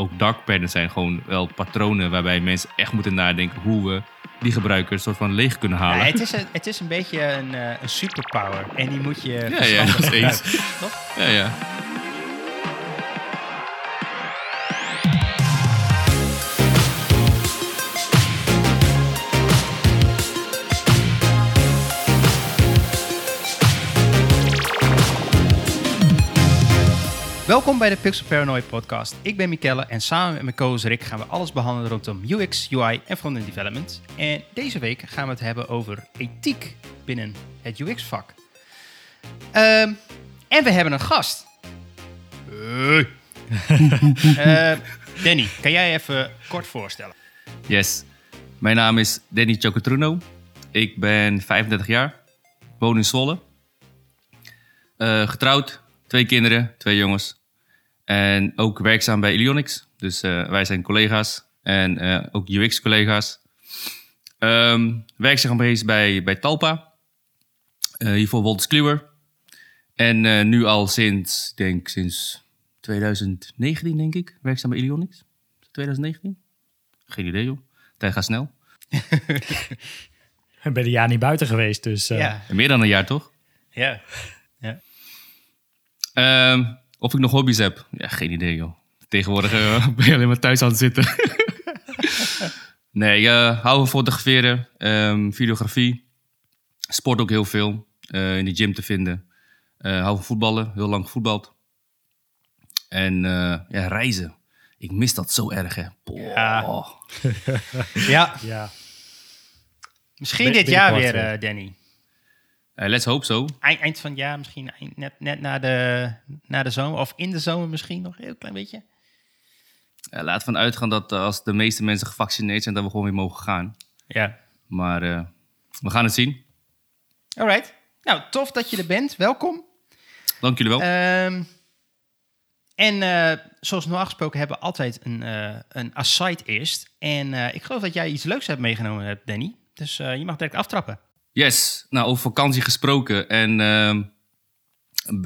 ook dark patterns zijn gewoon wel patronen waarbij mensen echt moeten nadenken hoe we die gebruikers soort van leeg kunnen halen. Ja, het, is een, het is een beetje een, eh, een superpower. En die moet je ja, ja, nog steeds. toch? Ja, ja. Welkom bij de Pixel Paranoid podcast. Ik ben Mikelle en samen met mijn co-host Rick gaan we alles behandelen rondom UX, UI en frontend development. En deze week gaan we het hebben over ethiek binnen het UX-vak. Ehm, en we hebben een gast. Eh, Danny, kan jij even kort voorstellen? Yes. Mijn naam is Danny Chocotruno. Ik ben 35 jaar. Woon in Zwolle. Eh, getrouwd. Twee kinderen. Twee jongens. En ook werkzaam bij Ilionix. Dus eh, wij zijn collega's. En eh, ook UX-collega's. Ehm werkzaam geweest bij, bij Talpa. Eh, hiervoor Wolters Kluwer. En eh, nu al sinds, denk sinds 2019, denk ik. Werkzaam bij Ilionix. 2019? Geen idee, joh. Tijd gaat snel. Ik ben een jaar niet buiten geweest, dus... eh, ja. Meer dan een jaar, toch? ja. Ehm, of ik nog hobby's heb? Ja, geen idee, joh. Tegenwoordig eh, ben je alleen maar thuis aan het zitten. nee, eh hou van fotograferen, ehm, videografie. Sport ook heel veel. eh, in de gym te vinden. Eh hou van voetballen, heel lang gevoetbald. En eh, ja, reizen. Ik mis dat zo erg, hè. Boah. Ja. ja, ja. misschien Ben- dit jaar weer, Danny. Eh, let's hope so. Eind, eind van het jaar misschien, eind- net, net na de, na de zomer. Of in de zomer misschien nog een heel klein beetje. Laat van uitgaan dat eh, als de meeste mensen gevaccineerd zijn, dat we gewoon weer mogen gaan. Ja. Maar eh, we gaan het zien. Alright. Nou, tof dat je er bent. Welkom. Dank jullie wel. Ehm, en zoals normaal gesproken hebben we altijd een, eh een aside eerst. En ik geloof dat jij iets leuks hebt meegenomen, hebt, Danny. Dus je mag direct aftrappen. Yes, nou over vakantie gesproken en ehm,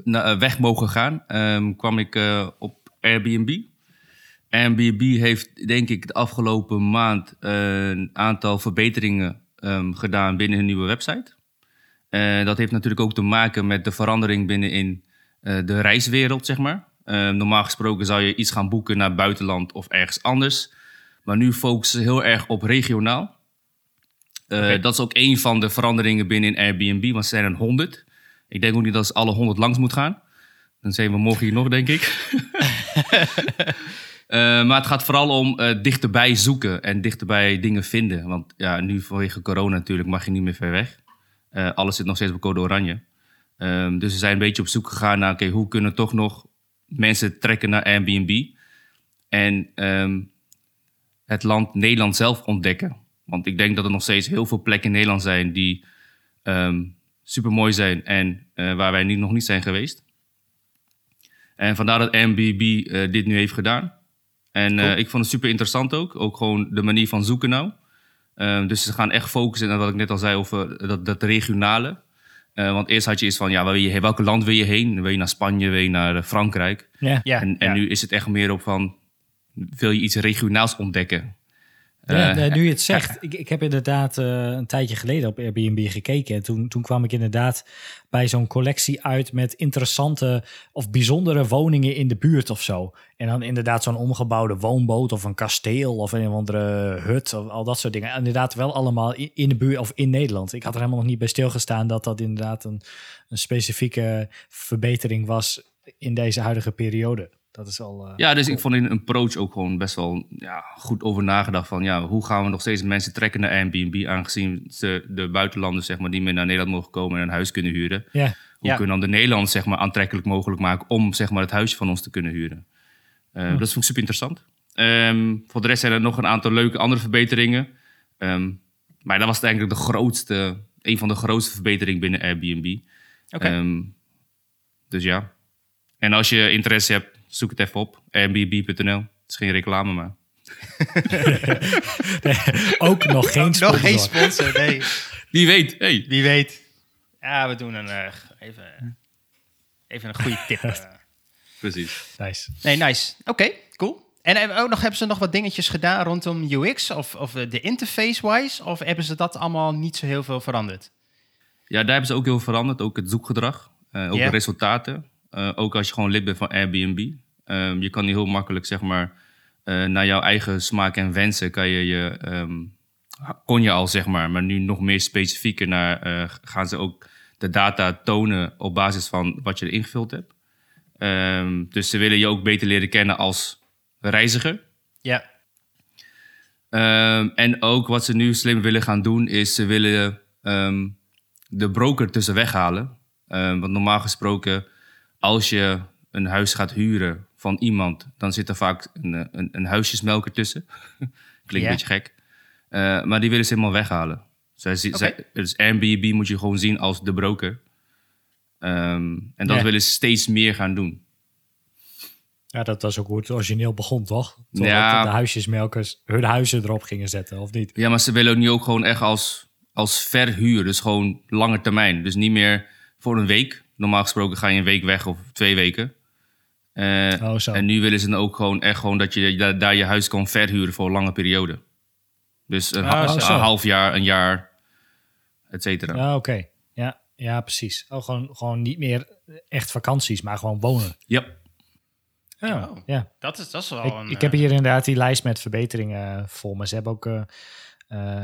eh, weg mogen gaan, ehm, kwam ik eh, op Airbnb. Airbnb heeft denk ik de afgelopen maand eh, een aantal verbeteringen ehm, gedaan binnen hun nieuwe website. Dat heeft natuurlijk ook te maken met de verandering binnenin de reiswereld, zeg maar. Normaal gesproken zou je iets gaan boeken naar buitenland of ergens anders. Maar nu focussen ze heel erg op regionaal. Eh. Dat is ook een van de veranderingen binnen Airbnb, want er zijn er 100. Ik denk ook niet dat ze alle 100 langs moet gaan. Dan zijn we morgen hier nog, denk ik. Eh, maar het gaat vooral om eh, dichterbij zoeken en dichterbij dingen vinden. Want ja, nu vanwege corona natuurlijk mag je niet meer ver weg. Alles zit nog steeds op code oranje. Ehm, dus we zijn een beetje op zoek gegaan naar... oké, hoe kunnen toch nog mensen trekken naar Airbnb... en ehm, het land Nederland zelf ontdekken. Want ik denk dat er nog steeds heel veel plekken in Nederland zijn... die super mooi zijn en eh, waar wij nu nog niet zijn geweest. En vandaar dat Airbnb eh, dit nu heeft gedaan. En eh, Cool. ik vond het super interessant ook. Ook gewoon de manier van zoeken nou. Ehm, dus ze gaan echt focussen op wat ik net al zei over dat, dat regionale. Eh, want eerst had je iets van, ja, waar wil je heen? welke land wil je heen? Wil je naar Spanje, wil je naar Frankrijk? Ja. Ja, en en nu is het echt meer op van, wil je iets regionaals ontdekken? Ja, Eh, nu je het zegt, ik, ik heb inderdaad eh, een tijdje geleden op Airbnb gekeken. En toen, toen kwam ik inderdaad bij zo'n collectie uit met interessante of bijzondere woningen in de buurt of zo. En dan inderdaad zo'n omgebouwde woonboot of een kasteel of een of andere hut of al dat soort dingen. En inderdaad wel allemaal in, in de buurt of in Nederland. Ik had er helemaal nog niet bij stilgestaan dat dat inderdaad een, een specifieke verbetering was in deze huidige periode. Dat is al... eh, Ja, dus ik vond in een approach ook gewoon best wel ja, goed over nagedacht van ja, hoe gaan we nog steeds mensen trekken naar Airbnb, aangezien ze de buitenlanders zeg maar niet meer naar Nederland mogen komen en een huis kunnen huren. Hoe Ja. kunnen we dan de Nederlanders zeg maar aantrekkelijk mogelijk maken om zeg maar het huisje van ons te kunnen huren? Eh, Dat vond ik super interessant. Ehm, voor de rest zijn er nog een aantal leuke andere verbeteringen. Ehm, maar dat was eigenlijk de grootste, een van de grootste verbeteringen binnen Airbnb. Oké. Ehm, dus ja. En als je interesse hebt, zoek het even op. Airbnb.nl. Het is geen reclame, maar... Ook nog geen Nog sponsor. geen sponsor, nee. Wie weet, hey. Wie weet. Ja, we doen een, eh, even, even een goede tip. eh. Precies. Nice. Nee, nice. Oké, cool. En hebben- ook nog, hebben ze nog wat dingetjes gedaan rondom UX of, of eh, de interface-wise? Of hebben ze dat allemaal niet zo heel veel veranderd? Ja, daar hebben ze ook heel veel veranderd. Ook het zoekgedrag. eh, ook de resultaten. Eh, ook als je gewoon lid bent van Airbnb. Ehm, je kan heel makkelijk, zeg maar, eh, naar jouw eigen smaak en wensen kan je je... ehm, kon je al, zeg maar. Maar nu nog meer specifieker naar... eh, gaan ze ook de data tonen op basis van wat je er ingevuld hebt. Ehm, dus ze willen je ook beter leren kennen als reiziger. Ja. En ook wat ze nu slim willen gaan doen, is ze willen de broker tussen weghalen. Want normaal gesproken, als je een huis gaat huren van iemand, dan zit er vaak een, eh, een, een huisjesmelker tussen. Klinkt een beetje gek. Eh, maar die willen ze helemaal weghalen. Zij, zi- Oké. zij- dus Airbnb moet je gewoon zien als de broker. Ehm, en dat willen ze steeds meer gaan doen. Ja, dat was ook hoe het origineel begon, toch? Ja. de huisjesmelkers hun huizen erop gingen zetten, of niet? Ja, maar ze willen het nu ook gewoon echt als, als verhuur. Dus gewoon lange termijn. Dus niet meer voor een week. Normaal gesproken ga je een week weg of twee weken. Eh, Oh, zo. En nu willen ze dan ook gewoon echt gewoon dat je da- daar je huis kan verhuren voor een lange periode. Dus een, ha- Oh, een zo. half jaar, een jaar, et cetera. Ja, oké. Ja, ja, precies. Oh, gewoon, gewoon niet meer echt vakanties, maar gewoon wonen. Ja. Ja, Oh. ja. Dat is, dat is wel Ik, een... ik heb eh, hier inderdaad die lijst met verbeteringen eh, voor me. Ze hebben ook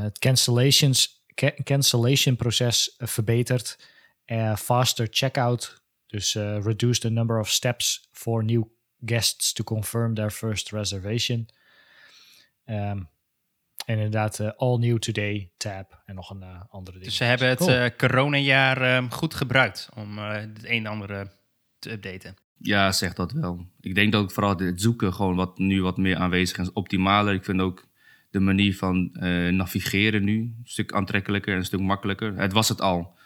het cancellations, ca- cancellation proces verbeterd. Eh, faster checkout. Dus eh, reduce the number of steps for new guests to confirm their first reservation. Ehm, en inderdaad, eh, all new today tab en nog een eh, andere ding. Dus ze hebben het Cool. eh, coronajaar eh, goed gebruikt om eh, het een en ander te updaten. Ja, zeg dat wel. Ik denk dat ook vooral het zoeken gewoon wat nu wat meer aanwezig is, optimaler. Ik vind ook de manier van eh, navigeren nu een stuk aantrekkelijker en een stuk makkelijker. Het was het al.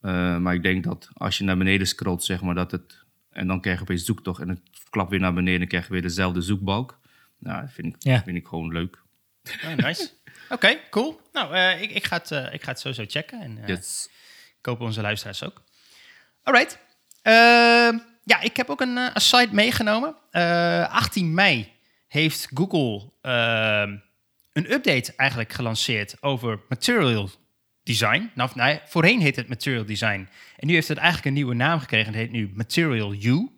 Eh, maar ik denk dat als je naar beneden scrolt, zeg maar, dat het... En dan krijg je opeens zoektocht en het klapt weer naar beneden en krijg je weer dezelfde zoekbalk. Nou, dat vind ik, Ja. vind ik gewoon leuk. Oh, nice. Oké, cool. Nou, eh, ik, ik, ga het, eh, ik ga het sowieso checken. En, eh, Yes. Ik hoop onze luisteraars ook. Alright. Ehm, ja, ik heb ook een, een site meegenomen. Eh, 18 mei heeft Google ehm, een update eigenlijk gelanceerd over material design. Nou, nee, voorheen heette het material design. En nu heeft het eigenlijk een nieuwe naam gekregen. Het heet nu Material U.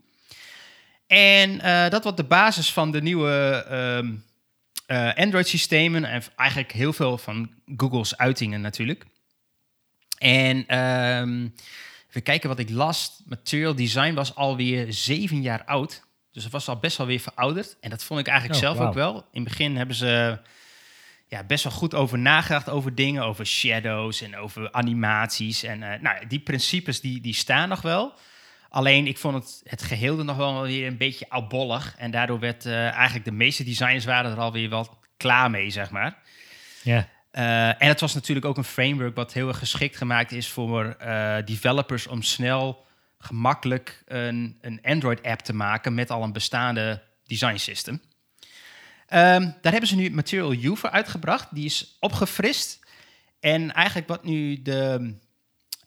En eh, dat wordt de basis van de nieuwe ehm, eh, Android-systemen. En eigenlijk heel veel van Google's uitingen natuurlijk. En ehm, even kijken wat ik las. Material design was alweer zeven jaar oud. Dus het was al best wel weer verouderd. En dat vond ik eigenlijk Oh, zelf ook wel. In het begin hebben ze ja, best wel goed over nagedacht over dingen. Over shadows en over animaties. En eh, nou, die principes die, die staan nog wel. Alleen ik vond het, het geheel er nog wel weer een beetje oudbollig. En daardoor werd eh, eigenlijk de meeste designers waren er alweer wel klaar mee, zeg maar. Ja, Eh, en het was natuurlijk ook een framework wat heel erg geschikt gemaakt is voor developers om snel, gemakkelijk een, een Android-app te maken met al een bestaande design system. Ehm, daar hebben ze nu Material U voor uitgebracht. Die is opgefrist. En eigenlijk wat nu de,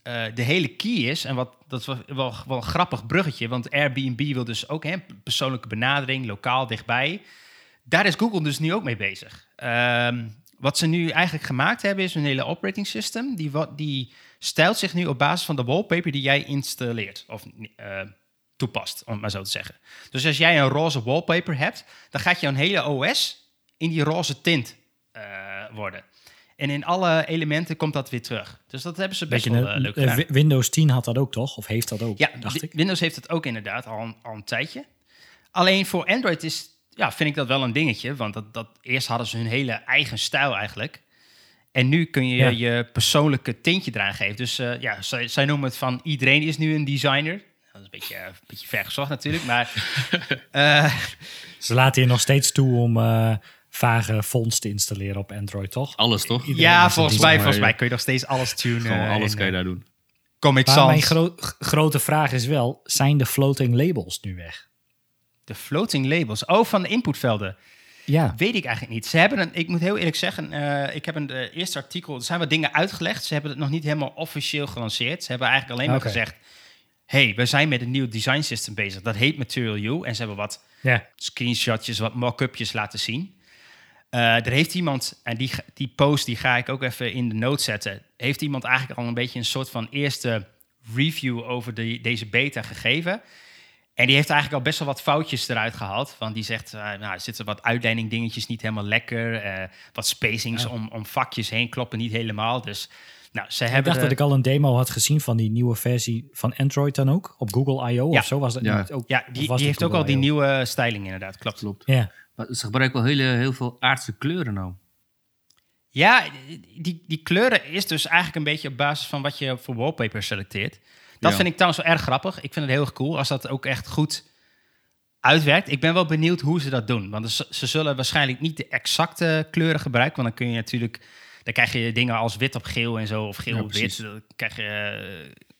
eh, de hele key is, en wat, dat is wel, wel, een grappig bruggetje, want Airbnb wil dus ook hè, persoonlijke benadering, lokaal, dichtbij. Daar is Google dus nu ook mee bezig. Ehm, wat ze nu eigenlijk gemaakt hebben, is een hele operating system. Die, wat, die stelt zich nu op basis van de wallpaper die jij installeert. Of eh, toepast, om het maar zo te zeggen. Dus als jij een roze wallpaper hebt, dan gaat jouw hele OS in die roze tint eh, worden. En in alle elementen komt dat weer terug. Dus dat hebben ze best beetje wel eh, een- leuk eh, gedaan. Wi- Windows 10 had dat ook toch? Of heeft dat ook, Ja, dacht ik. Windows heeft het ook inderdaad al een, al een tijdje. Alleen voor Android is, ja, vind ik dat wel een dingetje. Want dat, dat, eerst hadden ze hun hele eigen stijl eigenlijk. En nu kun je Ja. je persoonlijke tintje eraan geven. Dus ja, zij, zij noemen het van iedereen is nu een designer. Dat is een beetje, eh, een beetje ver gezocht natuurlijk. Maar eh, Ze laten je nog steeds toe om eh, vage fonts te installeren op Android, toch? Alles toch? Iedereen ja, volgens mij, volgens mij kun je nog steeds alles tunen. Gewoon alles kan je daar doen. Comic mijn Sans. gro- g- grote vraag is wel, zijn de floating labels nu weg? De floating labels. Oh, van de inputvelden. Ja, Weet ik eigenlijk niet. Ze hebben een, ik moet heel eerlijk zeggen, eh, ik heb een eerste artikel, er zijn wat dingen uitgelegd. Ze hebben het nog niet helemaal officieel gelanceerd. Ze hebben eigenlijk alleen maar gezegd, hey, we zijn met een nieuw design system bezig. Dat heet Material U. En ze hebben wat Ja. screenshotjes, wat mock-upjes laten zien. Eh, er heeft iemand, en die, die post die ga ik ook even in de note zetten. Heeft iemand eigenlijk al een beetje een soort van eerste review over de, deze beta gegeven. En die heeft eigenlijk al best wel wat foutjes eruit gehaald. Want die zegt, eh, nou, er zitten wat uitleiding dingetjes niet helemaal lekker. eh, wat spacings om, om vakjes heen kloppen niet helemaal. Dus nou, ze Ik hebben... dacht de- dat ik al een demo had gezien van die nieuwe versie van Android dan ook. Op Google I.O. Ja. of zo was dat Ja. niet ook. Ja, die, die heeft ook al die nieuwe styling inderdaad, klopt. Klopt. Ja. Maar ze gebruiken wel hele, heel veel aardse kleuren nou. Ja, die, die kleuren is dus eigenlijk een beetje op basis van wat je voor wallpaper selecteert. Dat Ja. vind ik trouwens wel erg grappig. Ik vind het heel erg cool als dat ook echt goed uitwerkt. Ik ben wel benieuwd hoe ze dat doen. Want ze, ze zullen waarschijnlijk niet de exacte kleuren gebruiken. Want dan kun je natuurlijk... Dan krijg je dingen als wit op geel en zo. Of geel Ja, op wit. Dan krijg je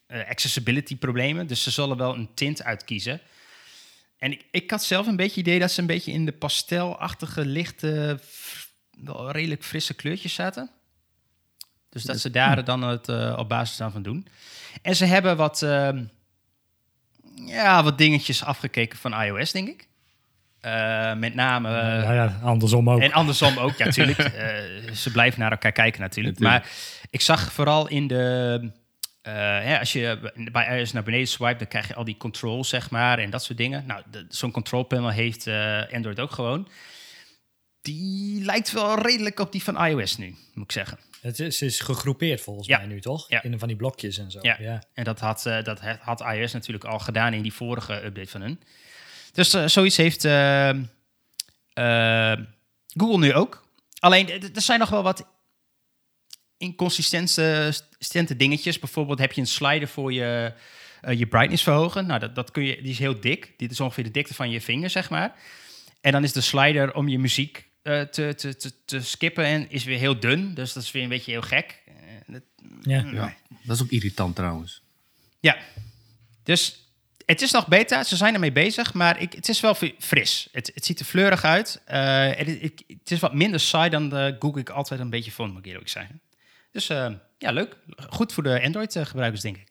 eh, eh, accessibility problemen. Dus ze zullen wel een tint uitkiezen. En ik, ik had zelf een beetje het idee dat ze een beetje in de pastelachtige, lichte, redelijk frisse kleurtjes zaten. Dus dat ze daar dan het eh, op basis daarvan doen. En ze hebben wat, ehm, ja, wat dingetjes afgekeken van iOS, denk ik. Eh, met name. eh, ja, ja, andersom ook. en andersom ook, ja, natuurlijk. Eh, ze blijven naar elkaar kijken natuurlijk. Natuurlijk. Maar ik zag vooral in de... hè, als je bij iOS naar beneden swipe, dan krijg je al die controls, zeg maar, en dat soort dingen. Nou, zo'n control panel heeft Android ook gewoon. Die lijkt wel redelijk op die van iOS nu, moet ik zeggen. Het is, is gegroepeerd volgens Ja. mij nu, toch? Ja. In van die blokjes en zo. Ja. Ja. En dat had, dat had iOS natuurlijk al gedaan in die vorige update van hun. Dus eh, zoiets heeft eh, eh, Google nu ook. Alleen, er zijn nog wel wat inconsistente stente dingetjes. Bijvoorbeeld heb je een slider voor je, je brightness verhogen. Nou, dat, dat kun je, die is heel dik. Dit is ongeveer de dikte van je vinger, zeg maar. En dan is de slider om je muziek eh, te, te, te, te skippen en is weer heel dun. Dus dat is weer een beetje heel gek. Eh, dat- Ja. Ja. Dat is ook irritant trouwens. ja, dus het is nog beta. Ze zijn ermee bezig, maar ik, het is wel fri- fris. Het, het ziet er fleurig uit. Eh, het, het, het is wat minder saai dan de Google ik altijd een beetje vond, moet ik eerlijk zeggen. Dus eh, ja, leuk. Goed voor de Android-gebruikers, denk ik.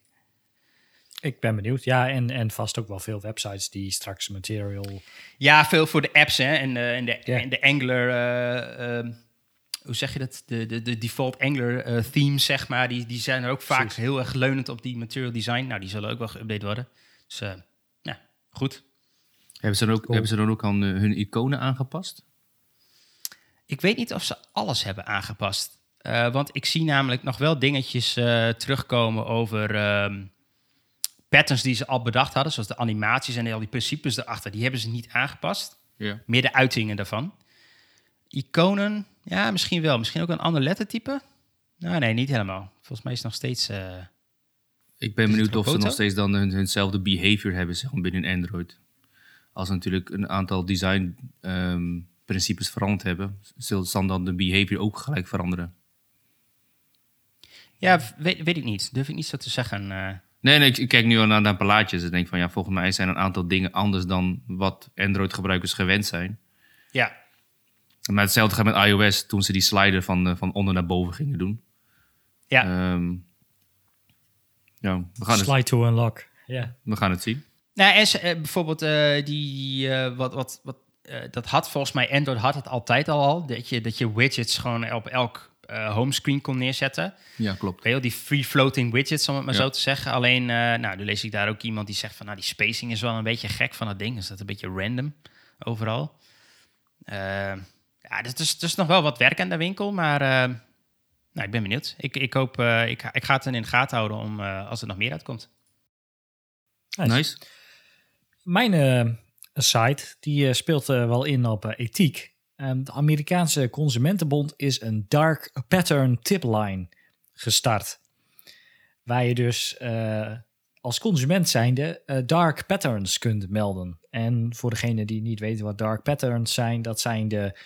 Ik ben benieuwd. Ja, en, en vast ook wel veel websites die straks material... Ja, veel voor de apps hè? en, en, de, en de Angular... eh, eh, hoe zeg je dat? De, de, de default Angular themes, zeg maar. Die, die zijn er ook vaak Precies. heel erg leunend op die material design. Nou, die zullen ook wel geüpdate worden. Dus eh, ja, goed. Hebben ze dan ook, Cool. hebben ze dan ook aan eh, hun iconen aangepast? Ik weet niet of ze alles hebben aangepast. Eh, want ik zie namelijk nog wel dingetjes eh, terugkomen over ehm, patterns die ze al bedacht hadden. Zoals de animaties en al die principes erachter. Die hebben ze niet aangepast. Ja. Meer de uitingen daarvan. Iconen, ja, misschien wel. Misschien ook een ander lettertype. Nou, nee, niet helemaal. Volgens mij is het nog steeds... eh, Ik ben benieuwd of ze nog steeds dan hun, hunzelfde behavior hebben zeg maar, binnen Android. Als natuurlijk een aantal design ehm, principes veranderd hebben, zal dan de behavior ook gelijk veranderen. ja, weet, weet ik niet. Durf ik niet zo te zeggen. eh. Nee, nee ik, ik kijk nu al naar, naar plaatjes en denk van ja, volgens mij zijn een aantal dingen anders dan wat Android-gebruikers gewend zijn. ja, Maar hetzelfde gaat met iOS toen ze die slider van, eh, van onder naar boven gingen doen. ja. Ehm, ja, we gaan, het, Slide to unlock. Ja. we gaan het zien. Nou, en ze- eh, bijvoorbeeld eh, die, eh, wat, wat, wat, eh, dat had volgens mij, Android had het altijd al al, dat je, dat je widgets gewoon op elk eh, homescreen kon neerzetten. Ja, klopt. Wel, die free-floating widgets, om het maar Ja. zo te zeggen. Alleen, eh, nou, nu lees ik daar ook iemand die zegt van, nou, die spacing is wel een beetje gek van het ding. Dus dat een beetje random overal. Ja, dus, dus, dus nog wel wat werk aan de winkel, maar nou, ik ben benieuwd. Ik, ik hoop, eh, ik, ik ga het dan in de gaten houden om, eh, als er nog meer uitkomt. Nice. Nice. Mijn eh, site die speelt eh, wel in op eh, ethiek. Ehm, de Amerikaanse Consumentenbond is een dark pattern tipline gestart. Waar je dus eh, als consument zijnde eh, dark patterns kunt melden. En voor degene die niet weten wat dark patterns zijn, dat zijn de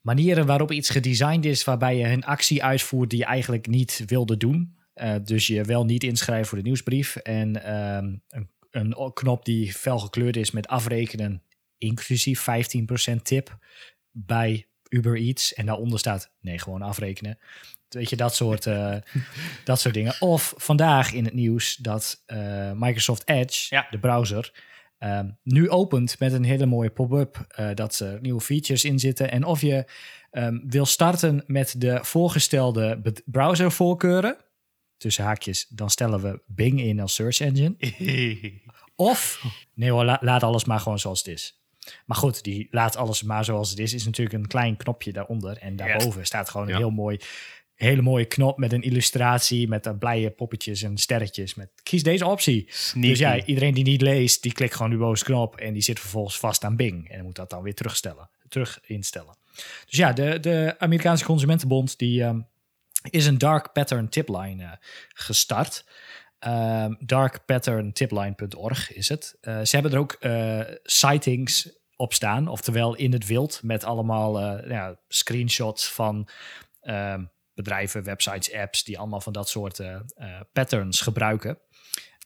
manieren waarop iets gedesigned is waarbij je een actie uitvoert die je eigenlijk niet wilde doen. Eh, dus je wel niet inschrijven voor de nieuwsbrief en ehm, een een knop die fel gekleurd is met afrekenen, inclusief 15% tip bij Uber Eats en daaronder staat nee, gewoon afrekenen. Weet je, dat soort, eh, dat soort dingen. Of vandaag in het nieuws dat eh, Microsoft Edge, Ja. de browser, ehm, nu opent met een hele mooie pop-up eh, dat er nieuwe features in zitten. En of je ehm, wil starten met de voorgestelde browservoorkeuren, tussen haakjes, dan stellen we Bing in als search engine. Of, nee hoor, la- laat alles maar gewoon zoals het is. Maar goed, die laat alles maar zoals het is, is natuurlijk een klein knopje daaronder. En daarboven staat gewoon een Ja. heel mooi, hele mooie knop met een illustratie, met uh, blije poppetjes en sterretjes. Met, kies deze optie. Sneaky. Dus ja, iedereen die niet leest, die klikt gewoon die boze knop en die zit vervolgens vast aan Bing. En moet dat dan weer terugstellen, terug instellen. Dus ja, de, de Amerikaanse Consumentenbond die ehm, is een dark pattern tipline eh, gestart. Ehm darkpatterntipline.org is het. Eh, ze hebben er ook eh, sightings op staan, oftewel in het wild met allemaal ja, screenshots van ehm, bedrijven, websites, apps die allemaal van dat soort eh, eh, patterns gebruiken.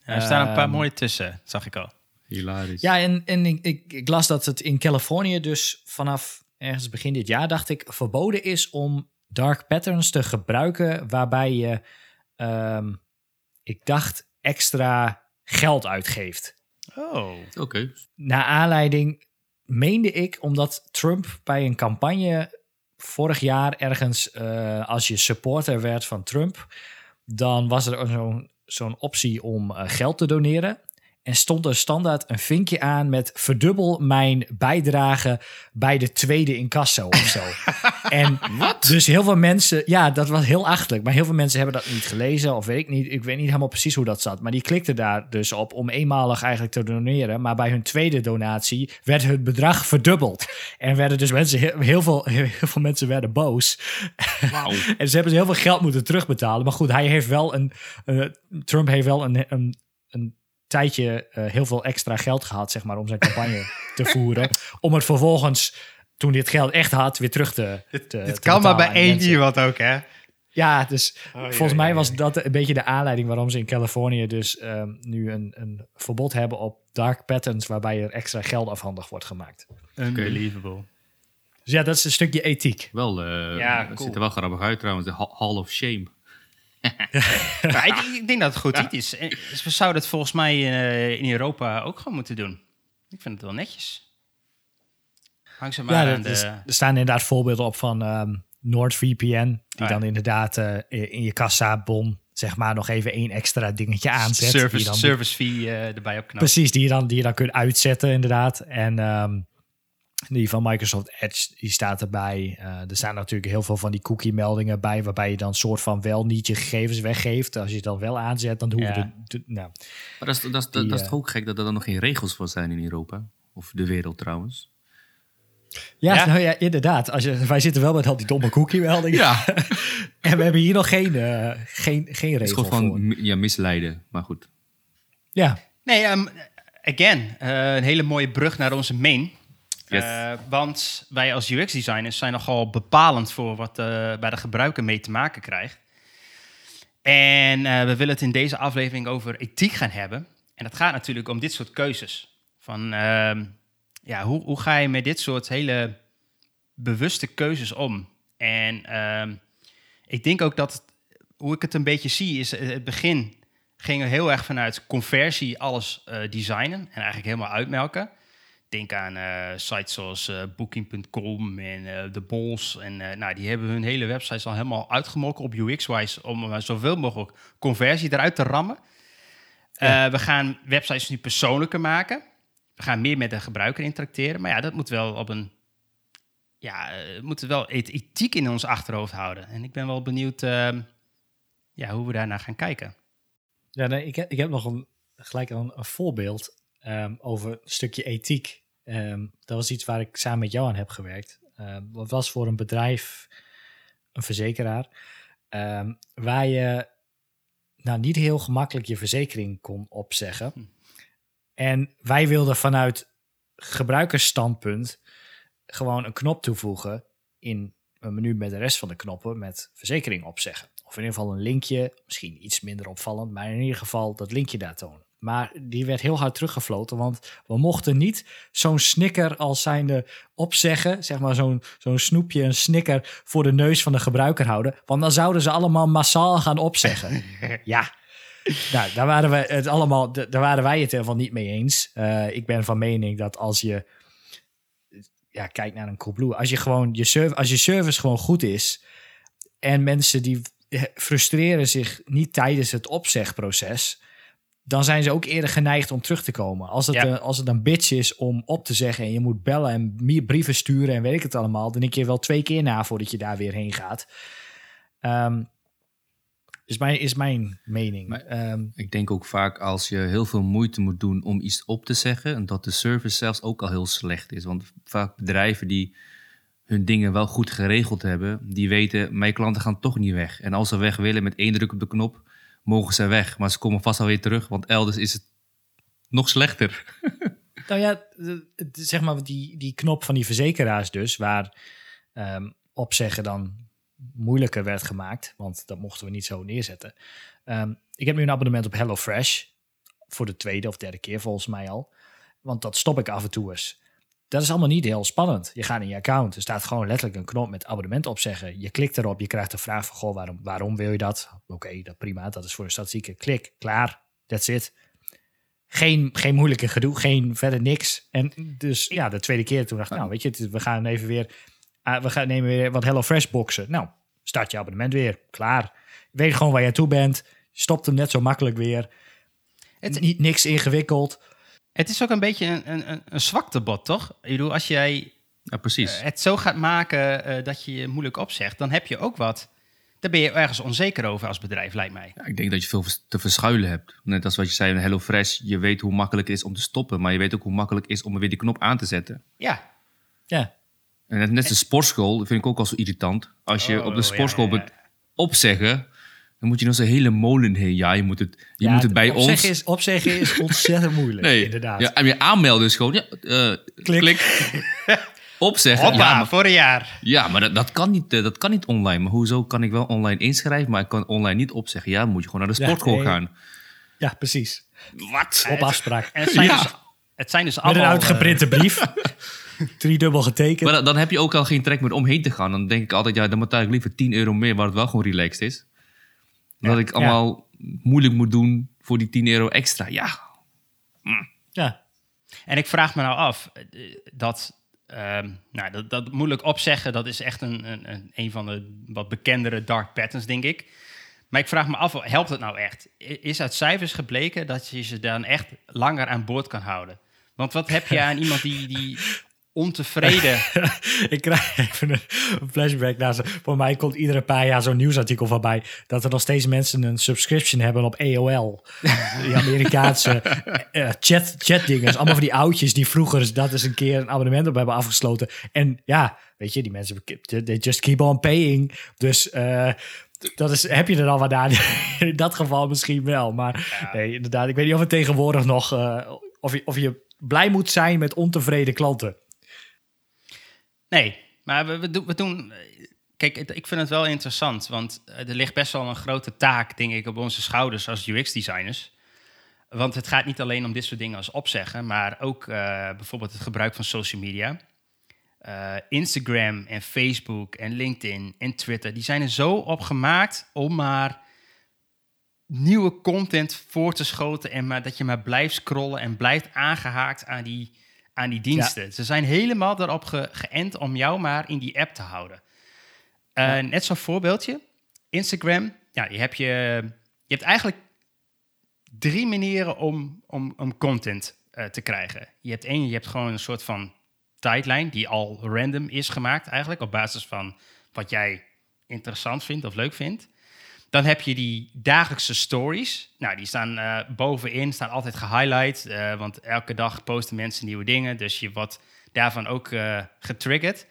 er staan een paar Ehm, mooie tussen, zag ik al. Hilarisch. Ja, en, en ik, ik, ik las dat het in Californië dus vanaf ergens begin dit jaar, dacht ik, verboden is om dark patterns te gebruiken waarbij je, ehm, ik dacht, extra geld uitgeeft. Oh. Oké. Naar aanleiding, meende ik, omdat Trump bij een campagne vorig jaar ergens, eh, als je supporter werd van Trump, dan was er zo'n zo'n optie om eh, geld te doneren. En stond er standaard een vinkje aan met verdubbel mijn bijdrage bij de tweede incasso of zo. en dus heel veel mensen, ja, dat was heel achterlijk. Maar heel veel mensen hebben dat niet gelezen of weet ik niet. Ik weet niet helemaal precies hoe dat zat. Maar die klikten daar dus op om eenmalig eigenlijk te doneren. Maar bij hun tweede donatie werd het bedrag verdubbeld. En werden dus mensen, heel, heel veel, heel, veel mensen werden boos. en ze hebben ze heel veel geld moeten terugbetalen. Maar goed, hij heeft wel een, eh, Trump heeft wel een, een, een tijdje eh, heel veel extra geld gehad, zeg maar, om zijn campagne te voeren. Om het vervolgens, toen hij het geld echt had, weer terug te. te Dit te kan maar bij één iemand ook, hè? Ja, dus ja, volgens mij was dat een beetje de aanleiding waarom ze in Californië dus ehm, nu een, een verbod hebben op dark patterns waarbij er extra geld afhandig wordt gemaakt. Unbelievable. Dus ja, dat is een stukje ethiek. Wel, eh Ja, het cool. ziet er wel grappig uit trouwens. De Ha- Hall of Shame. Ja, ik, ik denk dat het goed iets is. En we zouden het volgens mij eh, in Europa ook gewoon moeten doen. Ik vind het wel netjes. Hang ze maar Ja, aan is- de... er staan inderdaad voorbeelden op van ehm NordVPN, die Ah, ja. dan inderdaad eh, in je kassabon zeg maar nog even één extra dingetje aanzet. die service, dan service fee eh, erbij opknapt. Precies, die je, dan, die je dan kunt uitzetten inderdaad. En ehm, die van Microsoft Edge, die staat erbij. Eh, er staan natuurlijk heel veel van die cookie-meldingen bij... waarbij je dan soort van wel niet je gegevens weggeeft. Als je het dan wel aanzet, dan hoeven Ja. de... de- nou, Maar dat is, dat, is, Die, dat is eh, toch ook gek dat er dan nog geen regels voor zijn in Europa? Of de wereld trouwens. ja, Ja. Nou ja, inderdaad. Als je, wij zitten wel met al die domme cookie-meldingen. Ja, En we hebben hier nog geen, eh, geen, geen het is gewoon van ja, misleiden. Maar goed. Ja, Nee, ehm, again, eh, een hele mooie brug naar onze main. Eh, want wij als UX-designers zijn nogal bepalend voor wat eh, bij de gebruiker mee te maken krijgt. En eh, we willen het in deze aflevering over ethiek gaan hebben. En dat gaat natuurlijk om dit soort keuzes. Van, ehm, ja, hoe, hoe ga je met dit soort hele bewuste keuzes om? En ehm, ik denk ook dat, hoe ik het een beetje zie, is het begin ging heel erg vanuit conversie alles designen en eigenlijk helemaal uitmelken. Denk aan eh, sites zoals eh, Booking.com en eh The Bols. En eh, nou, die hebben hun hele websites al helemaal uitgemolken op UX-wise om eh, zoveel mogelijk conversie eruit te rammen. Ja. Eh, we gaan websites nu persoonlijker maken. We gaan meer met de gebruiker interacteren. Maar ja, dat moet wel op een. Ja, eh, we moeten wel et- ethiek in ons achterhoofd houden. En ik ben wel benieuwd ehm, ja, hoe we daarnaar gaan kijken. Ja, nee, ik, heb, ik heb nog een, gelijk een, een voorbeeld ehm, over een stukje ethiek. Ehm, dat was iets waar ik samen met jou aan heb gewerkt. Ehm, dat was voor een bedrijf, een verzekeraar, ehm, waar je nou niet heel gemakkelijk je verzekering kon opzeggen. Hm. En wij wilden vanuit gebruikersstandpunt gewoon een knop toevoegen in een menu met de rest van de knoppen met verzekering opzeggen. Of in ieder geval een linkje, misschien iets minder opvallend, maar in ieder geval dat linkje daar tonen. Maar die werd heel hard teruggefloten, want we mochten niet zo'n snicker als zijnde opzeggen. Zeg maar zo'n zo'n snoepje, een snicker voor de neus van de gebruiker houden. Want dan zouden ze allemaal massaal gaan opzeggen. ja, nou, daar waren, we het allemaal, daar waren wij het helemaal niet mee eens. Uh, ik ben van mening dat als je ja, kijkt naar een Coolblue, als je gewoon je service, als je service gewoon goed is en mensen die frustreren zich niet tijdens het opzegproces, dan zijn ze ook eerder geneigd om terug te komen. Als het, een, als het een bitch is om op te zeggen en je moet bellen en meer brieven sturen en weet ik het allemaal, dan denk je wel twee keer na voordat je daar weer heen gaat. Um, is mijn, is mijn mening. Maar, ehm, ik denk ook vaak als je heel veel moeite moet doen om iets op te zeggen, en dat de service zelfs ook al heel slecht is. Want vaak bedrijven die hun dingen wel goed geregeld hebben, die weten, mijn klanten gaan toch niet weg. En als ze weg willen met één druk op de knop, mogen ze weg. Maar ze komen vast alweer terug, want elders is het nog slechter. nou ja, zeg maar die, die knop van die verzekeraars dus, waar um, opzeggen dan moeilijker werd gemaakt, want dat mochten we niet zo neerzetten. Um, ik heb nu een abonnement op HelloFresh, voor de tweede of derde keer volgens mij al. Want dat stop ik af en toe eens. Dat is allemaal niet heel spannend. Je gaat in je account, er staat gewoon letterlijk een knop met abonnement opzeggen. Je klikt erop, je krijgt de vraag van, goh, waarom, waarom wil je dat? Oké, dat prima, dat is voor de statistieken. Klik, klaar, that's it. Geen, geen moeilijke gedoe, geen verder niks. En dus ja, de tweede keer toen dacht ik, nou weet je, we gaan even weer uh, we gaan nemen weer wat HelloFresh boxen. Nou, start je abonnement weer. Klaar. Weet gewoon waar je toe bent. Stopt hem net zo makkelijk weer. Het, Niet niks ingewikkeld. Het is ook een beetje een, een, een zwaktebod, toch? Ik bedoel, als jij ja, precies. Uh, het zo gaat maken uh, dat je je moeilijk opzegt, dan heb je ook wat. Daar ben je ergens onzeker over als bedrijf, lijkt mij. Ja, ik denk dat je veel te verschuilen hebt. Net als wat je zei in HelloFresh. Je weet hoe makkelijk het is om te stoppen, maar je weet ook hoe makkelijk het is om weer die knop aan te zetten. Ja. Ja. En net, net de sportschool, dat vind ik ook al zo irritant. Als je op de oh, sportschool ja, ja, opzeggen, dan moet je nog zo'n hele molen heen. Ja, je moet het, je moet het bij opzeggen ons... Is, opzeggen is ontzettend moeilijk, nee, inderdaad. Ja, en je aanmelden is gewoon, ja, uh, klik. klik. opzeggen. Hoppa, ja, maar, voor een jaar. Ja, maar dat, dat, kan niet, uh, dat kan niet online. Maar hoezo kan ik wel online inschrijven, maar ik kan online niet opzeggen? Ja, dan moet je gewoon naar de sportschool gaan. Ja, precies. Wat? Op afspraak. En het zijn dus, het zijn dus allemaal... Met een uitgeprinte brief. Driedubbel getekend. Maar dan, heb je ook al geen trek meer omheen te gaan. Dan denk ik altijd, ja, dan moet ik liever 10 euro meer, waar het wel gewoon relaxed is. Dat ik allemaal moeilijk moet doen voor die 10 euro extra. Ja. Mm. Ja. En ik vraag me nou af, eh, dat, uh, nou, dat, dat moeilijk opzeggen, dat is echt een, een, een van de wat bekendere dark patterns, denk ik. Maar ik vraag me af, helpt het nou echt? Is uit cijfers gebleken dat je ze dan echt langer aan boord kan houden? Want wat heb je aan iemand die, die ontevreden. ik krijg even een flashback naar ze. Voor mij komt iedere paar jaar zo'n nieuwsartikel voorbij dat er nog steeds mensen een subscription hebben op AOL. Die Amerikaanse uh, chat, chat dingen. allemaal van die oudjes die vroeger dat eens een keer een abonnement op hebben afgesloten. En ja, weet je, die mensen, they just keep on paying. Dus uh, dat is, heb je er al wat aan? In dat geval misschien wel. Maar nee, inderdaad, ik weet niet of het tegenwoordig nog, uh, of, je, of je blij moet zijn met ontevreden klanten. Nee, maar we, we, we doen. Kijk, ik vind het wel interessant, want er ligt best wel een grote taak, denk ik, op onze schouders als UX-designers. Want het gaat niet alleen om dit soort dingen als opzeggen, maar ook uh, bijvoorbeeld het gebruik van social media. Uh, Instagram en Facebook en LinkedIn en Twitter, die zijn er zo op gemaakt om maar nieuwe content voor te schoten en maar dat je maar blijft scrollen en blijft aangehaakt aan die aan die diensten. Ze zijn helemaal erop ge geënt om jou maar in die app te houden. Uh, Net zo'n voorbeeldje. Instagram, ja, je, hebt je, je hebt eigenlijk drie manieren om, om, om content uh, te krijgen. Je hebt één, je hebt gewoon een soort van tijdlijn die al random is gemaakt eigenlijk, op basis van wat jij interessant vindt of leuk vindt. Dan heb je die dagelijkse stories. Nou, die staan uh, bovenin, staan altijd gehighlight. Uh, want elke dag posten mensen nieuwe dingen. Dus je wordt daarvan ook uh, getriggerd.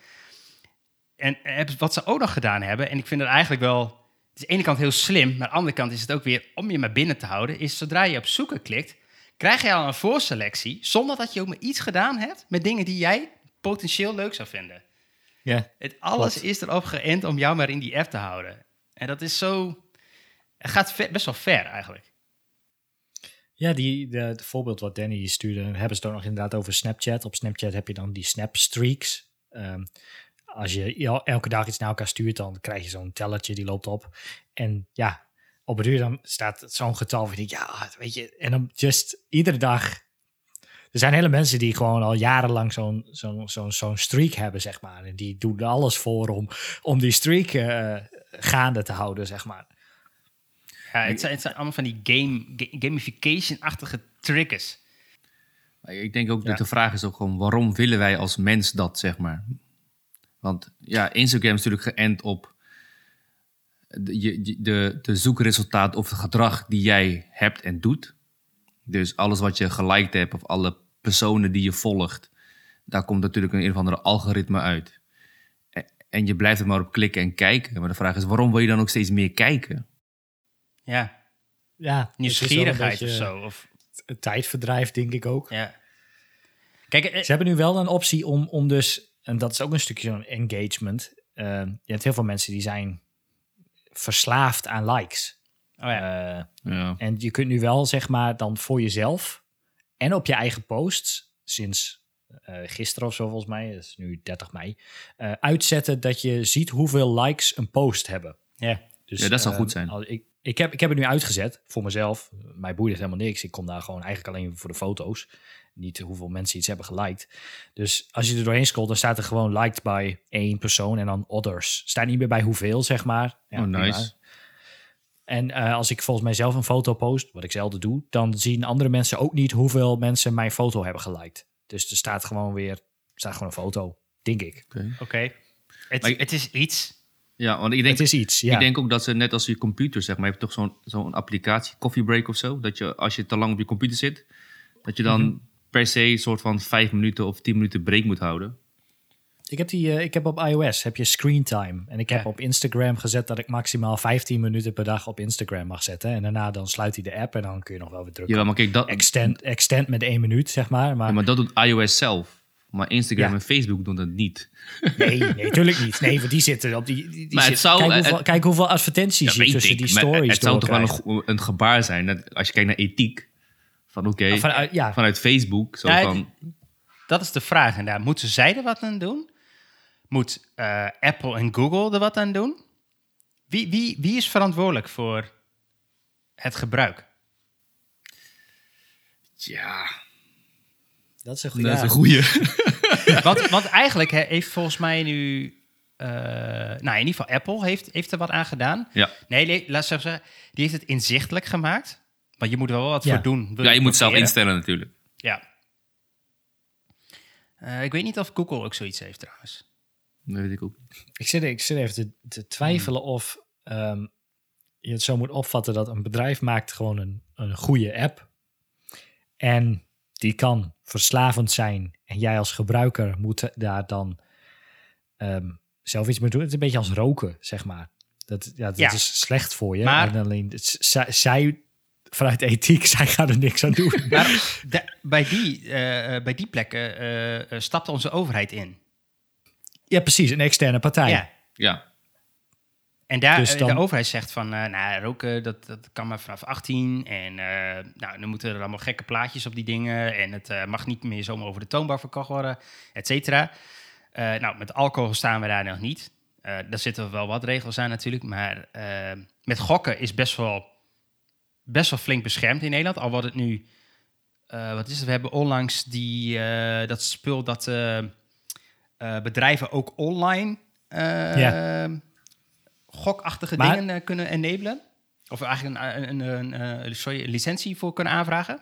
En wat ze ook nog gedaan hebben, en ik vind het eigenlijk wel... Het is aan de ene kant heel slim, maar aan de andere kant is het ook weer om je maar binnen te houden. Is zodra je op zoeken klikt, krijg je al een voorselectie. Zonder dat je ook maar iets gedaan hebt met dingen die jij potentieel leuk zou vinden. Ja. Het alles is erop geënt om jou maar in die app te houden. En dat is zo het gaat best wel ver eigenlijk. Ja, die, de, het voorbeeld wat Danny stuurde, hebben ze ook nog inderdaad over Snapchat. Op Snapchat heb je dan die Snapstreaks. Um, als je elke dag iets naar elkaar stuurt, dan krijg je zo'n tellertje die loopt op. En ja, op een uur dan staat zo'n getal van, ja, weet je, en dan just iedere dag. Er zijn hele mensen die gewoon al jarenlang zo'n zo'n zo'n zo'n streak hebben, zeg maar. En die doen alles voor om, om die streak uh, gaande te houden, zeg maar. Ja, het zijn, het zijn allemaal van die game, gamification-achtige triggers. Ik denk ook dat de vraag is ook gewoon, waarom willen wij als mens dat, zeg maar? Want ja, Instagram is natuurlijk geënt op de, de, de zoekresultaat of het gedrag die jij hebt en doet. Dus alles wat je geliked hebt of alle personen die je volgt, daar komt natuurlijk een, een of andere algoritme uit. En je blijft er maar op klikken en kijken. Maar de vraag is, waarom wil je dan ook steeds meer kijken? Ja. Ja. Nieuwsgierigheid of zo. Of... Tijdverdrijf, denk ik ook. Ja. Kijk, eh, Ze hebben nu wel een optie om, om dus en dat is ook een stukje zo'n engagement. Uh, je hebt heel veel mensen die zijn verslaafd aan likes. Oh ja. Uh, ja. En je kunt nu wel, zeg maar, dan voor jezelf en op je eigen posts, sinds uh, gisteren of zo volgens mij, dat is nu 30 mei, uitzetten dat je ziet hoeveel likes een post hebben. Ja, dus, ja dat zou goed zijn. Ik, ik, heb, ik heb het nu uitgezet voor mezelf. Mij boeit het helemaal niks. Ik kom daar gewoon eigenlijk alleen voor de foto's niet hoeveel mensen iets hebben geliked. Dus als je er doorheen scrolt, dan staat er gewoon liked bij één persoon en dan others. Staat niet meer bij hoeveel, zeg maar. Ja, oh, nice. En uh, als ik volgens mij zelf een foto post, wat ik zelden doe, dan zien andere mensen ook niet hoeveel mensen mijn foto hebben geliked. Dus er staat gewoon weer, staat gewoon een foto, denk ik. Oké. Okay. Het, het is iets. Ja, want ik denk, het is iets. Ja. Ik denk ook dat ze net als je computer, zeg maar, je hebt toch zo'n zo'n applicatie, Coffee Break of zo, dat je als je te lang op je computer zit, dat je dan mhm per se een soort van vijf minuten of tien minuten break moet houden. Ik heb, die, uh, ik heb op iOS heb je screen time. En ik heb op Instagram gezet dat ik maximaal 15 minuten per dag op Instagram mag zetten. En daarna dan sluit hij de app en dan kun je nog wel weer drukken. Ja, maar kijk, dat... Extend, extend met één minuut, zeg maar. Maar, ja, maar dat doet iOS zelf. Maar Instagram en Facebook doen dat niet. Nee, nee, natuurlijk niet. Nee, want die zitten op die. die maar het zou, kijk, hoeveel, kijk hoeveel advertenties je tussen die stories. Het zou toch wel een, een, gebaar zijn dat als je kijkt naar ethiek. Van oké, vanuit, ja. vanuit Facebook. Zo van... Dat is de vraag. En daar moeten zij er wat aan doen? Moet uh, Apple en Google er wat aan doen? Wie, wie, wie is verantwoordelijk voor het gebruik? Ja. Dat is een goede. Dat is een goede. want, want eigenlijk heeft volgens mij nu. Uh, nou, in ieder geval Apple heeft, heeft er wat aan gedaan. Ja. Nee, nee laat ik zeggen. Die heeft het inzichtelijk gemaakt. Maar je moet er wel wat voor doen. Ja, je moet zelf instellen natuurlijk. Ja. Uh, ik weet niet of Google ook zoiets heeft trouwens. Dat weet ik ook Ik zit, ik zit even te, te twijfelen hmm. of um, je het zo moet opvatten dat een bedrijf maakt gewoon een, een goede app. En die kan verslavend zijn. En jij als gebruiker moet daar dan um, zelf iets mee doen. Het is een beetje als roken, zeg maar. Dat, ja, dat ja. is slecht voor je. Maar, en alleen, zij vanuit ethiek, zij gaan er niks aan doen. Maar bij, die, uh, bij die plekken uh, stapt onze overheid in. Ja, precies, een externe partij. Ja. ja. En daar, dus dan... de overheid zegt van, nou, roken, dat, dat kan maar vanaf 18. En nou, dan moeten er allemaal gekke plaatjes op die dingen. En het mag niet meer zomaar over de toonbank verkocht worden, et cetera. nou, met alcohol staan we daar nog niet. daar zitten wel wat regels aan natuurlijk. Maar met gokken is best wel best wel flink beschermd in Nederland. Al wordt het nu, uh, wat is het? We hebben onlangs die, uh, dat spul dat uh, bedrijven ook online ja. Gokachtige maar, dingen kunnen enablen. Of eigenlijk een, een, een, sorry, een licentie voor kunnen aanvragen.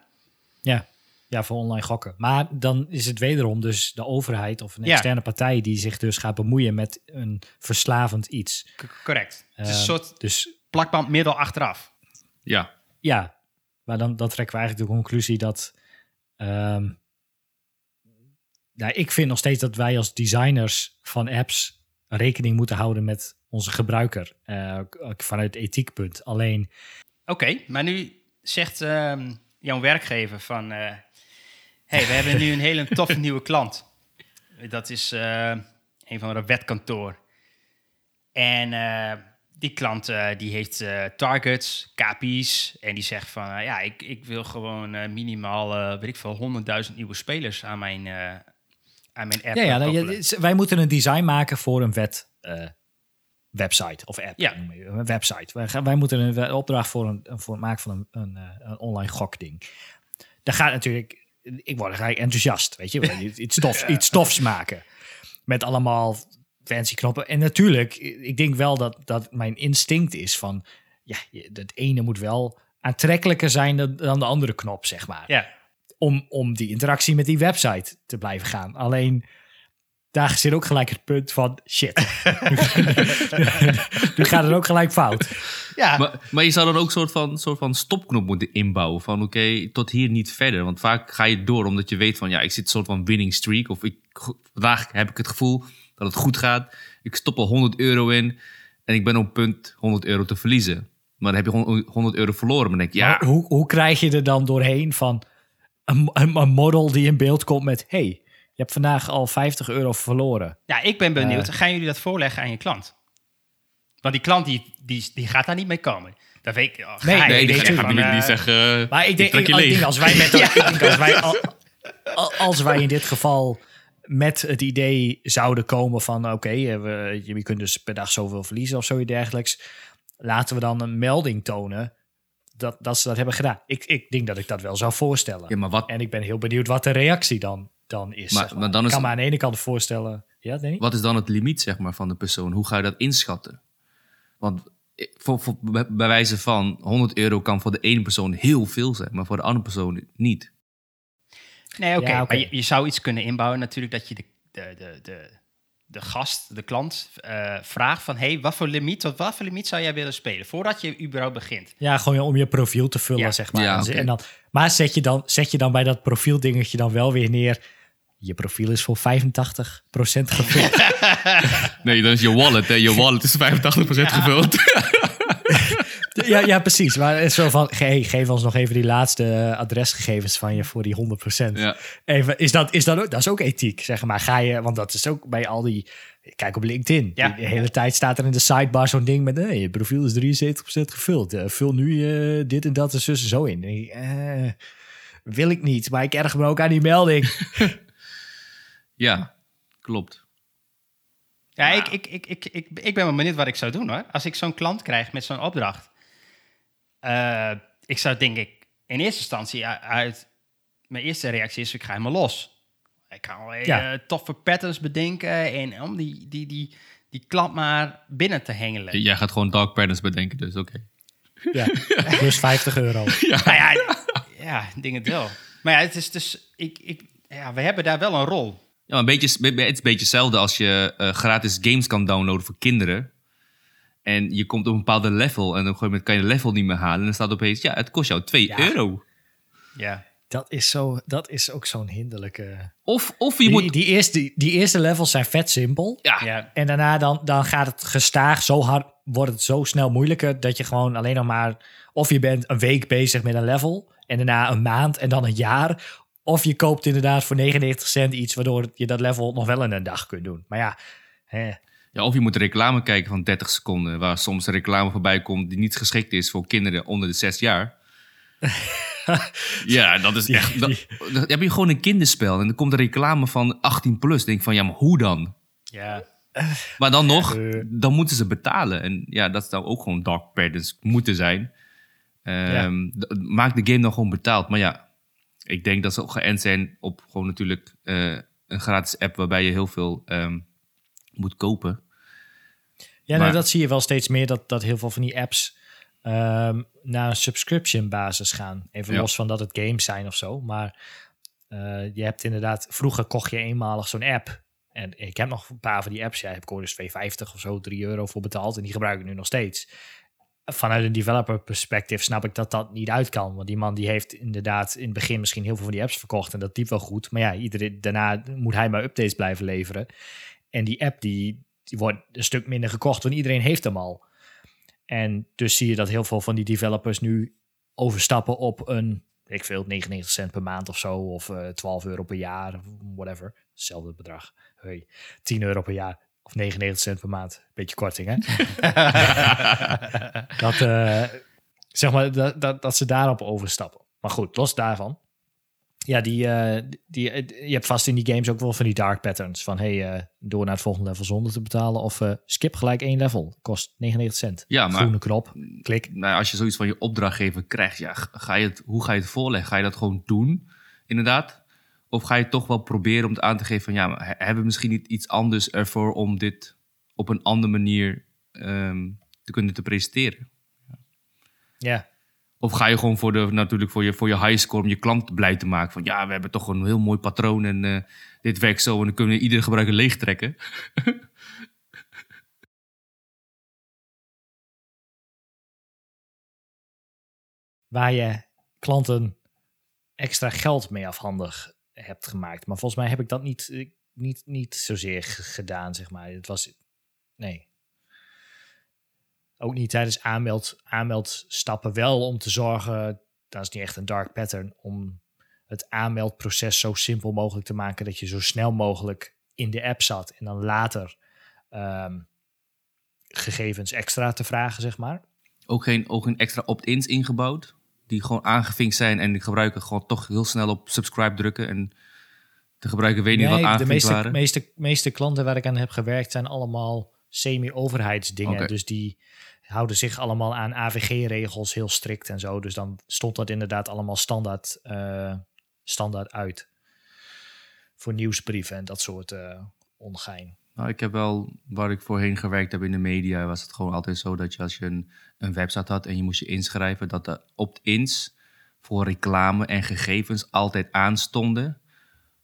Ja. Ja, voor online gokken. Maar dan is het wederom dus de overheid of een externe partij die zich dus gaat bemoeien met een verslavend iets. correct. het is een soort dus, plakbandmiddel achteraf. Ja. Ja, maar dan, dan trekken we eigenlijk de conclusie dat. Um, nou, ik vind nog steeds dat wij als designers van apps rekening moeten houden met onze gebruiker. Uh, vanuit ethiekpunt. Alleen. Oké, maar nu zegt uh, jouw werkgever van. Uh, hey, we hebben nu een hele toffe nieuwe klant. Dat is uh, een van de wetkantoor. En die klant eh, die heeft eh, targets, KPI's. En die zegt van, eh, ja, ik, ik wil gewoon eh, minimaal, eh, weet ik veel, 100.000 nieuwe spelers aan mijn, eh, aan mijn app Ja, ja nou, wij moeten een design maken voor een wet eh, website of app. Ja. noem je, Een website. Wij, gaan, wij moeten een opdracht voor, een, voor het maken van een, een, eh, een online gokding. Daar gaat natuurlijk... Ik word gelijk enthousiast, weet je. Iets, stofs, iets stofs maken. Met allemaal fancy knoppen. En natuurlijk, ik denk wel dat, dat mijn instinct is van... Ja, het ene moet wel aantrekkelijker zijn dan, dan de andere knop, zeg maar Ja, om, om die interactie met die website te blijven gaan. Alleen daar zit ook gelijk het punt van shit. nu gaat het ook gelijk fout. ja. Maar, maar je zou dan ook een soort van, soort van stopknop moeten inbouwen. Van oké, tot hier niet verder. Want vaak ga je door omdat je weet van ja, ik zit een soort van winning streak. Of ik, vandaag heb ik het gevoel dat het goed gaat. Ik stop al 100 euro in en ik ben op punt 100 euro te verliezen. Maar dan heb je 100 euro verloren. Maar dan denk je, ja, Maar hoe, hoe krijg je er dan doorheen van een, een, een model die in beeld komt met... hey, je hebt vandaag al 50 euro verloren. ja, ik ben benieuwd. Gaan jullie dat voorleggen aan je klant? Want die klant die, die, die gaat daar niet mee komen. Dat weet ik. oh, Nee, nee, die, van, die, die eh, zeggen, Maar ik denk, ik, je ik denk als wij met dat, ik denk als wij al- al- als wij in dit geval met het idee zouden komen van oké, eh, we- je kunt dus per dag zoveel verliezen of zoiets dergelijks. Laten we dan een melding tonen dat, dat ze dat hebben gedaan. Ik, ik denk dat ik dat wel zou voorstellen. Ja, maar wat, En ik ben heel benieuwd wat de reactie dan, dan is. Maar- zeg maar dan is ik kan me aan de ene kant voorstellen. Ja, Danny? wat is dan het limiet zeg maar, van de persoon? Hoe ga je dat inschatten? Want ik- voor, voor, bij wijze van 100 euro kan voor de ene persoon heel veel zijn, maar voor de andere persoon niet. Nee, oké. Ja, oké. Maar je, je zou iets kunnen inbouwen natuurlijk dat je de, de, de, de, de gast, de klant, eh, vraagt van... hey, wat voor limiet, tot wat voor limiet zou jij willen spelen? Voordat je überhaupt begint. Ja, gewoon om je profiel te vullen, Ja. zeg maar. Ja, en dan, maar zet je, dan, zet je dan bij dat profieldingetje dan wel weer neer... Je profiel is voor 85% gevuld. Nee, dan is je wallet. Hè. Je wallet is 85% gevuld. ja, ja, precies. Maar het is zo van, hey, geef ons nog even die laatste eh, adresgegevens van je voor die 100%. Ja. Even, is dat, is dat, ook, dat is ook ethiek, zeg maar. Ga je, want dat is ook bij al die... Kijk op LinkedIn. Ja. De hele tijd staat er in de sidebar zo'n ding met... Hey, je profiel is 73% gevuld. Eh, vul nu eh, dit en dat en zus en zo in. Eh, wil ik niet, maar ik erg me ook aan die melding. ja, klopt. Ja, ik, ik, ik, ik, ik, ik ben wel benieuwd wat ik zou doen hoor. Als ik zo'n klant krijg met zo'n opdracht. Eh, ik zou denk ik in eerste instantie uit... Mijn eerste reactie is, ik ga helemaal los. Ik kan wel Ja. toffe patterns bedenken. En om die, die, die, die klant maar binnen te hengelen. Jij gaat gewoon dark patterns bedenken, dus oké. Ja, plus 50 euro. Nou ja, ja, ik denk het wel. Maar ja, het is dus... Ik, ik, ja, we hebben daar wel een rol. Ja, maar een beetje, het is een beetje hetzelfde als je eh, gratis games kan downloaden voor kinderen. En je komt op een bepaalde level en op een gegeven moment kan je de level niet meer halen. En dan staat opeens, ja, het kost jou 2 Ja. euro. Ja. Dat is, zo, dat is ook zo'n hinderlijke... Of, of je Die, moet... die, eerste, die eerste levels zijn vet simpel. Ja, ja. En daarna dan, dan gaat het gestaag zo hard, wordt het zo snel moeilijker dat je gewoon alleen nog maar, of je bent een week bezig met een level en daarna een maand en dan een jaar. Of je koopt inderdaad voor 99 cent iets waardoor je dat level nog wel in een dag kunt doen. Maar ja, hè, Ja, of je moet reclame kijken van 30 seconden, waar soms een reclame voorbij komt die niet geschikt is voor kinderen onder de 6 jaar. ja, dat is echt. Dat, dan heb je gewoon een kinderspel en dan komt een reclame van 18 plus. Denk van ja, maar hoe dan? Ja. Maar dan nog, eh. dan moeten ze betalen. En ja, dat zou ook gewoon dark patterns moeten zijn. D- Maak de game dan gewoon betaald. Maar ja, ik denk dat ze ook geënt zijn op gewoon natuurlijk eh, een gratis app waarbij je heel veel ehm, moet kopen. Ja, nou, dat zie je wel steeds meer, dat, dat heel veel van die apps ehm, naar een subscription basis gaan. Even Ja. los van dat het games zijn of zo. Maar eh, je hebt inderdaad, vroeger kocht je eenmalig zo'n app. En ik heb nog een paar van die apps. Ja, heb ik eens 2,50 of zo, 3 euro voor betaald. En die gebruik ik nu nog steeds. Vanuit een developer perspectief snap ik dat dat niet uit kan. Want die man die heeft inderdaad in het begin misschien heel veel van die apps verkocht. En dat liep wel goed. Maar ja, iedere, daarna moet hij maar updates blijven leveren. En die app die, die wordt een stuk minder gekocht, want iedereen heeft hem al. En dus zie je dat heel veel van die developers nu overstappen op een, ik veel, 99 cent per maand of zo, of eh 12 euro per jaar, whatever. Hetzelfde bedrag. Hey, 10 euro per jaar. Of 99 cent per maand. Beetje korting, hè? dat, eh, zeg maar, dat, dat, dat ze daarop overstappen. Maar goed, los daarvan. Ja, die, eh, die, eh, je hebt vast in die games ook wel van die dark patterns. Van hey, eh, door naar het volgende level zonder te betalen. Of skip gelijk één level. Kost 99 cent. Ja, maar- Groene knop. Klik. Nou, als je zoiets van je opdrachtgever krijgt, ja, ga je het, hoe ga je het voorleggen? Ga je dat gewoon doen, inderdaad? Of ga je toch wel proberen om het aan te geven van... ja, maar he- hebben we misschien niet iets anders ervoor om dit op een andere manier ehm, te kunnen te presenteren? Ja. Of ga je gewoon voor de, natuurlijk voor je, voor je highscore om je klant blij te maken? Van ja, we hebben toch een heel mooi patroon en eh, dit werkt zo en dan kunnen we iedere gebruiker leegtrekken. Waar je klanten extra geld mee afhandig hebt gemaakt. Maar volgens mij heb ik dat niet, eh, niet, niet zozeer gedaan, zeg maar. Het was... Nee. Ook niet tijdens aanmeld, aanmeldstappen wel om te zorgen... Dat is niet echt een dark pattern. Om het aanmeldproces zo simpel mogelijk te maken... dat je zo snel mogelijk in de app zat. En dan later ehm, gegevens extra te vragen, zeg maar. Ook geen, ook geen extra opt-ins ingebouwd. Die gewoon aangevinkt zijn en de gebruiker gewoon toch heel snel op subscribe drukken. En de gebruiker weet niet wat de aangevinkt meeste, waren. meeste, meeste klanten waar ik aan heb gewerkt zijn allemaal semi-overheidsdingen. Dus die houden zich allemaal aan AVG-regels heel strikt en zo. Dus dan stond dat inderdaad allemaal standaard, eh, standaard uit. Voor nieuwsbrieven en dat soort eh ongein. Nou, ik heb wel, waar ik voorheen gewerkt heb in de media, was het gewoon altijd zo dat je als je een, een website had en je moest je inschrijven, dat de opt-ins voor reclame en gegevens altijd aanstonden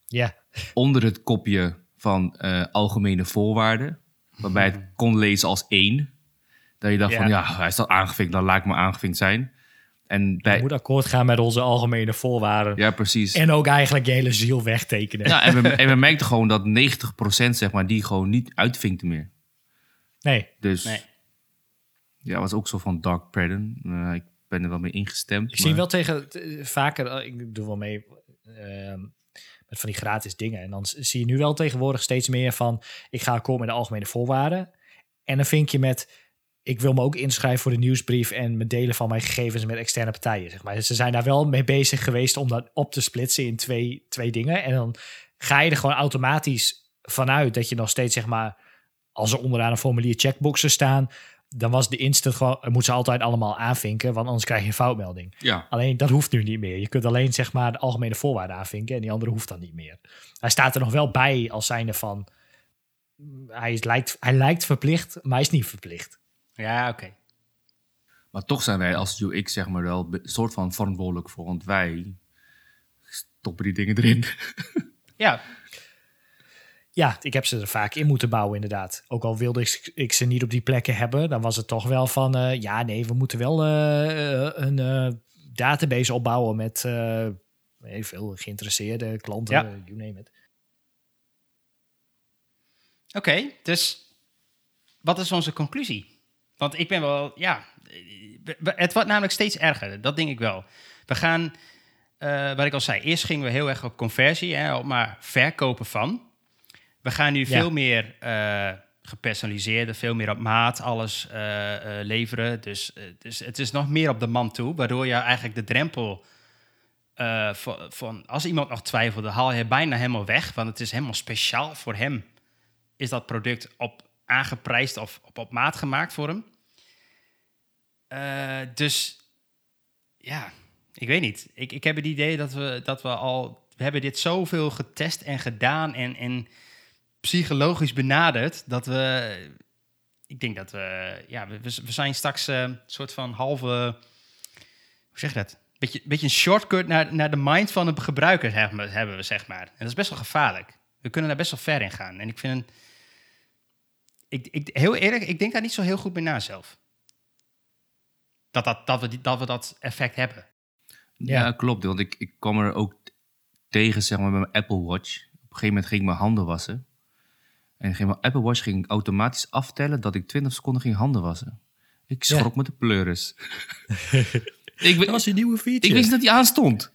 Ja, onder het kopje van eh, algemene voorwaarden, waarbij het kon lezen als één. Dat je dacht Ja. van, ja, hij staat aangevinkt, dan laat ik maar aangevinkt zijn. En je moet akkoord gaan met onze algemene voorwaarden. ja, precies. En ook eigenlijk je hele ziel wegtekenen. Ja, en we, en we merkten gewoon dat 90% zeg maar, die gewoon niet uitvinkte meer. Nee, Dus Nee. ja, was ook zo van dark pattern. Eh, ik ben er wel mee ingestemd. Ik zie wel tegen vaker, eh, ik doe wel mee ehm, met van die gratis dingen. En dan zie je nu wel tegenwoordig steeds meer van, ik ga akkoord met de algemene voorwaarden. En dan vink je met, ik wil me ook inschrijven voor de nieuwsbrief en me delen van mijn gegevens met externe partijen. Zeg maar. Dus ze zijn daar wel mee bezig geweest om dat op te splitsen in twee, twee dingen. En dan ga je er gewoon automatisch vanuit dat je nog steeds, zeg maar, als er onderaan een formulier checkboxen staan, dan was de instant gewoon, moet ze altijd allemaal aanvinken, want anders krijg je een foutmelding. Ja, Alleen dat hoeft nu niet meer. Je kunt alleen zeg maar de algemene voorwaarden aanvinken en die andere hoeft dan niet meer. Hij staat er nog wel bij als zijnde van hij, is, lijkt, hij lijkt verplicht, maar hij is niet verplicht. Ja, oké. maar toch zijn wij als UX zeg maar wel een soort van verantwoordelijk voor. Want wij stoppen die dingen erin. Ja, Ja, ik heb ze er vaak in moeten bouwen inderdaad. Ook al wilde ik, ik ze niet op die plekken hebben, dan was het toch wel van eh, ja nee, we moeten wel eh, een eh, database opbouwen met eh, heel veel geïnteresseerde klanten, Ja. you name it. Oké, dus wat is onze conclusie? Want ik ben wel, ja, het wordt namelijk steeds erger, dat denk ik wel. We gaan, eh, wat ik al zei, eerst gingen we heel erg op conversie, hè, op maar verkopen van. We gaan nu Ja. veel meer eh gepersonaliseerde, veel meer op maat alles eh, leveren. Dus, dus het is nog meer op de man toe, waardoor je eigenlijk de drempel van, van als iemand nog twijfelt, dan haal je bijna helemaal weg, want het is helemaal speciaal voor hem is dat product op aangeprijsd of op, maat gemaakt voor hem. Eh, dus ja, ik weet niet. Ik, ik heb het idee dat we, dat we al... We hebben dit zoveel getest en gedaan en, en psychologisch benaderd... dat we... Ik denk dat we... Ja, we, zijn straks eh, een soort van halve... Hoe zeg je dat? Beetje, beetje een shortcut naar, naar de mind van de gebruiker hebben hebben we, zeg maar. En dat is best wel gevaarlijk. We kunnen daar best wel ver in gaan. En ik vind... een- Ik, ik, heel eerlijk, ik denk daar niet zo heel goed bij na zelf. Dat, dat, dat, we, dat we dat effect hebben. Ja, Ja. klopt. Want ik, ik kwam er ook tegen zeg maar, met mijn Apple Watch. Op een gegeven moment ging ik mijn handen wassen. En ging mijn Apple Watch ging automatisch aftellen dat ik 20 seconden ging handen wassen. Ik Ja. schrok met de pleuris. ik, Dat was een nieuwe feature. ik wist niet dat die aanstond.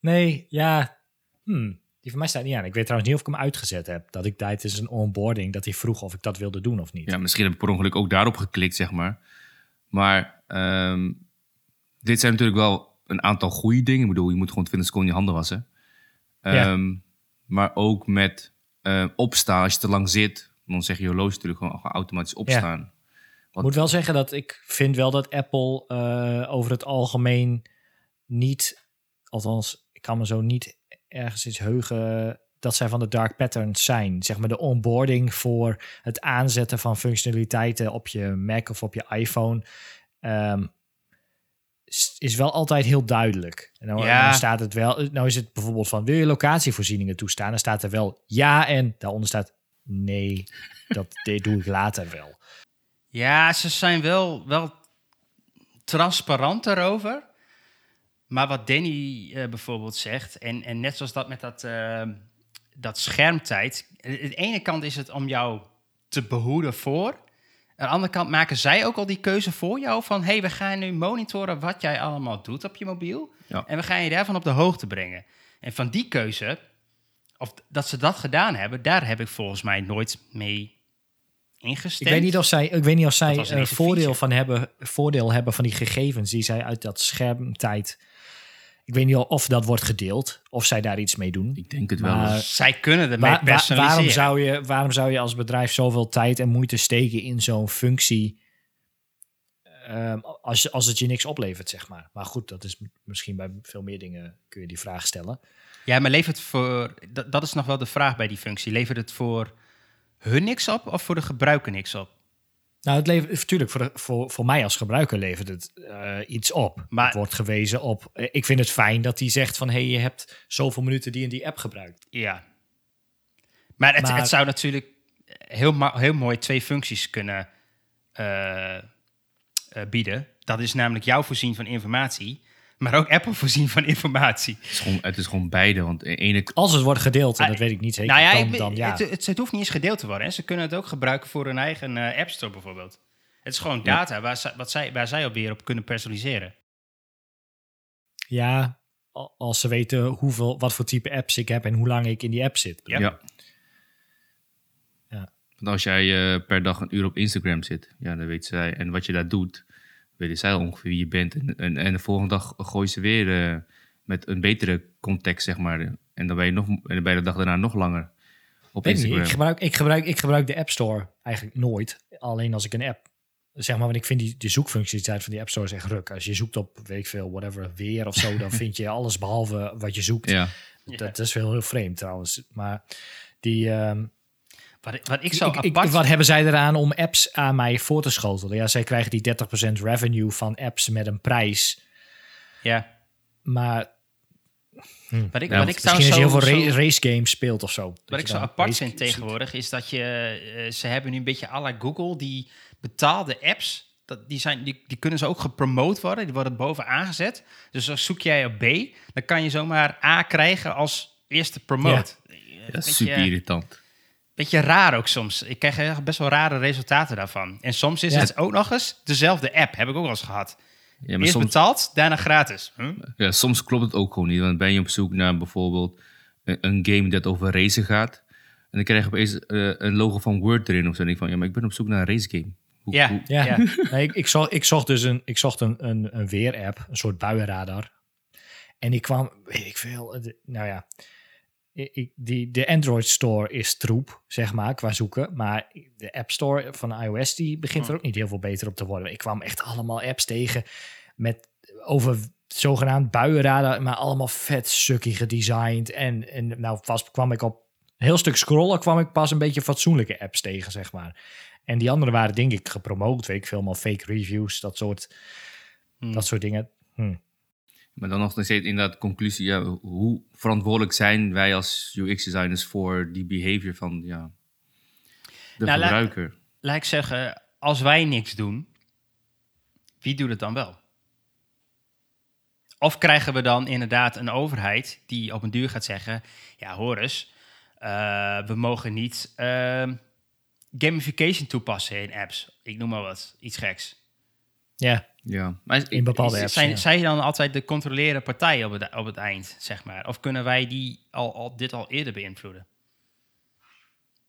Nee, ja. Hmm. Die van mij staat niet aan. Ik weet trouwens niet of ik hem uitgezet heb. Dat ik tijdens een onboarding, dat hij vroeg of ik dat wilde doen of niet. Ja, misschien heb ik per ongeluk ook daarop geklikt, zeg maar. Maar ehm, dit zijn natuurlijk wel een aantal goede dingen. Ik bedoel, je moet gewoon 20 seconden je handen wassen. Ja. Ehm, Maar ook met eh, opstaan, als je te lang zit, dan zeg je horloge natuurlijk gewoon automatisch opstaan. Ik moet wel zeggen dat ik vind wel dat Apple eh, over het algemeen niet, althans, ik kan me zo niet ergens iets heugen dat zij van de dark patterns zijn. Zeg maar de onboarding voor het aanzetten van functionaliteiten op je Mac of op je iPhone ehm, is- wel altijd heel duidelijk. En nou, Ja. dan staat het wel, nou is het bijvoorbeeld van wil je locatievoorzieningen toestaan? Dan staat er wel ja en daaronder staat nee, dat doe ik later wel. Ja, ze zijn wel, wel transparant daarover. Maar wat Danny eh, bijvoorbeeld zegt, en, en net zoals dat met dat, eh, dat schermtijd. Aan de ene kant is het om jou te behoeden voor. Aan de andere kant maken zij ook al die keuze voor jou van... hey, we gaan nu monitoren wat jij allemaal doet op je mobiel. Ja. En we gaan je daarvan op de hoogte brengen. En van die keuze, of dat ze dat gedaan hebben... daar heb ik volgens mij nooit mee ingestemd. Ik weet niet of zij, ik weet niet of zij eh, voordeel, feature. van hebben, voordeel hebben van die gegevens die zij uit dat schermtijd. Ik weet niet of dat wordt gedeeld, of zij daar iets mee doen. Ik denk het wel. Maar-. Zij kunnen ermee Wa- wa- personaliseren. waarom, zou je, waarom zou je als bedrijf zoveel tijd en moeite steken in zo'n functie ehm, als, als het je niks oplevert, zeg maar. Maar goed, dat is misschien bij veel meer dingen kun je die vraag stellen. Ja, maar levert het voor... Dat, dat is nog wel de vraag bij die functie. Levert het voor hun niks op of voor de gebruiker niks op? Nou, het levert natuurlijk voor, de- voor, voor mij als gebruiker levert het eh, iets op. Maar- Het wordt gewezen op. eh, Ik vind het fijn dat hij zegt van hey, je hebt zoveel minuten die in die app gebruikt. Ja. Maar het, Maar- het zou natuurlijk heel, heel mooi twee functies kunnen eh, bieden. Dat is namelijk jou voorzien van informatie, maar ook Apple voorzien van informatie. Het, is gewoon, het is gewoon beide. Want ene, Als het wordt gedeeld, en Ah, dat weet ik niet zeker, nou ja, dan, ik- dan ja. het, het, het hoeft niet eens gedeeld te worden. Hè. Ze kunnen het ook gebruiken voor hun eigen eh, App Store bijvoorbeeld. Het is gewoon Ja. data waar, zij, wat zij, waar zij op weer op kunnen personaliseren. ja, al- als ze weten hoeveel, wat voor type apps ik heb en hoe lang ik in die app zit. Ja. ja. Ja. Want als jij eh, per dag een uur op Instagram zit, ja, dan weet zij. En wat je daar doet, weten zij ongeveer wie je bent. En, en, en de volgende dag gooi ze weer eh, met een betere context, zeg maar. En dan ben je, nog, en dan ben je de dag daarna nog langer op Weet niet, ik, gebruik, ik, gebruik, ik gebruik de App Store eigenlijk nooit. Alleen als ik een app. Zeg maar, want ik vind die, de zoekfunctionaliteit van die App Store is echt ruk. Als je zoekt op, weet ik veel, whatever, weer of zo, dan vind je alles behalve wat je zoekt. Ja, Dat is wel heel vreemd trouwens. Maar die. ehm, Wat, wat ik zo ik, ik- apart... wat hebben zij eraan om apps aan mij voor te schotelen? Ja, zij krijgen die 30% revenue van apps met een prijs. ja, Maar wat ik, Ja, wat ik misschien als je heel zo- veel ra- race games speelt of zo. Wat ik zo apart vind games tegenwoordig is dat je, eh, ze hebben nu een beetje à la Google, die betaalde apps, dat, die, zijn, die, die kunnen ze ook gepromoot worden, die worden bovenaan gezet. Dus als zoek jij op B, dan kan je zomaar A krijgen als eerste promote. Eh, dat is beetje- super irritant. Beetje raar ook soms. Ik krijg echt best wel rare resultaten daarvan. En soms is Ja. het ook nog eens dezelfde app, heb ik ook wel eens gehad. Ja, maar Eerst soms, betaald, daarna gratis. Hm? ja, soms klopt het ook gewoon niet. Want ben je op zoek naar bijvoorbeeld een, een game dat over racen gaat. En dan krijg je opeens eh, een logo van Word erin of zo. En ik van, ja, maar ik ben op zoek naar een race game. Hoe- Ja. hoe- Ja, Ja. Nee, ik, ik, zocht, ik zocht dus een, ik zocht een, een, een weerapp, een soort buienradar. En ik kwam, weet ik veel, de- nou ja, ik, die, de Android Store is troep, zeg maar, qua zoeken. Maar de App Store van iOS, die begint er ook niet heel veel beter op te worden. Ik kwam echt allemaal apps tegen met over zogenaamd buienradar, maar allemaal vet sukkie gedesigned. En, en nou, vast kwam ik op een heel stuk scrollen, kwam ik pas een beetje fatsoenlijke apps tegen, zeg maar. En die andere waren denk ik gepromoot, weet ik veel, maar fake reviews, dat soort, Hmm. dat soort dingen. Hm. Maar dan nog steeds inderdaad conclusie, ja, hoe verantwoordelijk zijn wij als UX-designers voor die behavior van ja, de Nou, gebruiker? Laat ik zeggen, als wij niks doen, wie doet het dan wel? Of krijgen we dan inderdaad een overheid die op een duur gaat zeggen: Ja, hoor eens, eh, we mogen niet ehm, gamification toepassen in apps. Ik noem maar wat, iets geks. Ja, Ja, maar In bepaalde apps, zijn, ja. Zijn dan altijd de controlerende partij op het, op het eind, zeg maar? Of kunnen wij die al, al, dit al eerder beïnvloeden?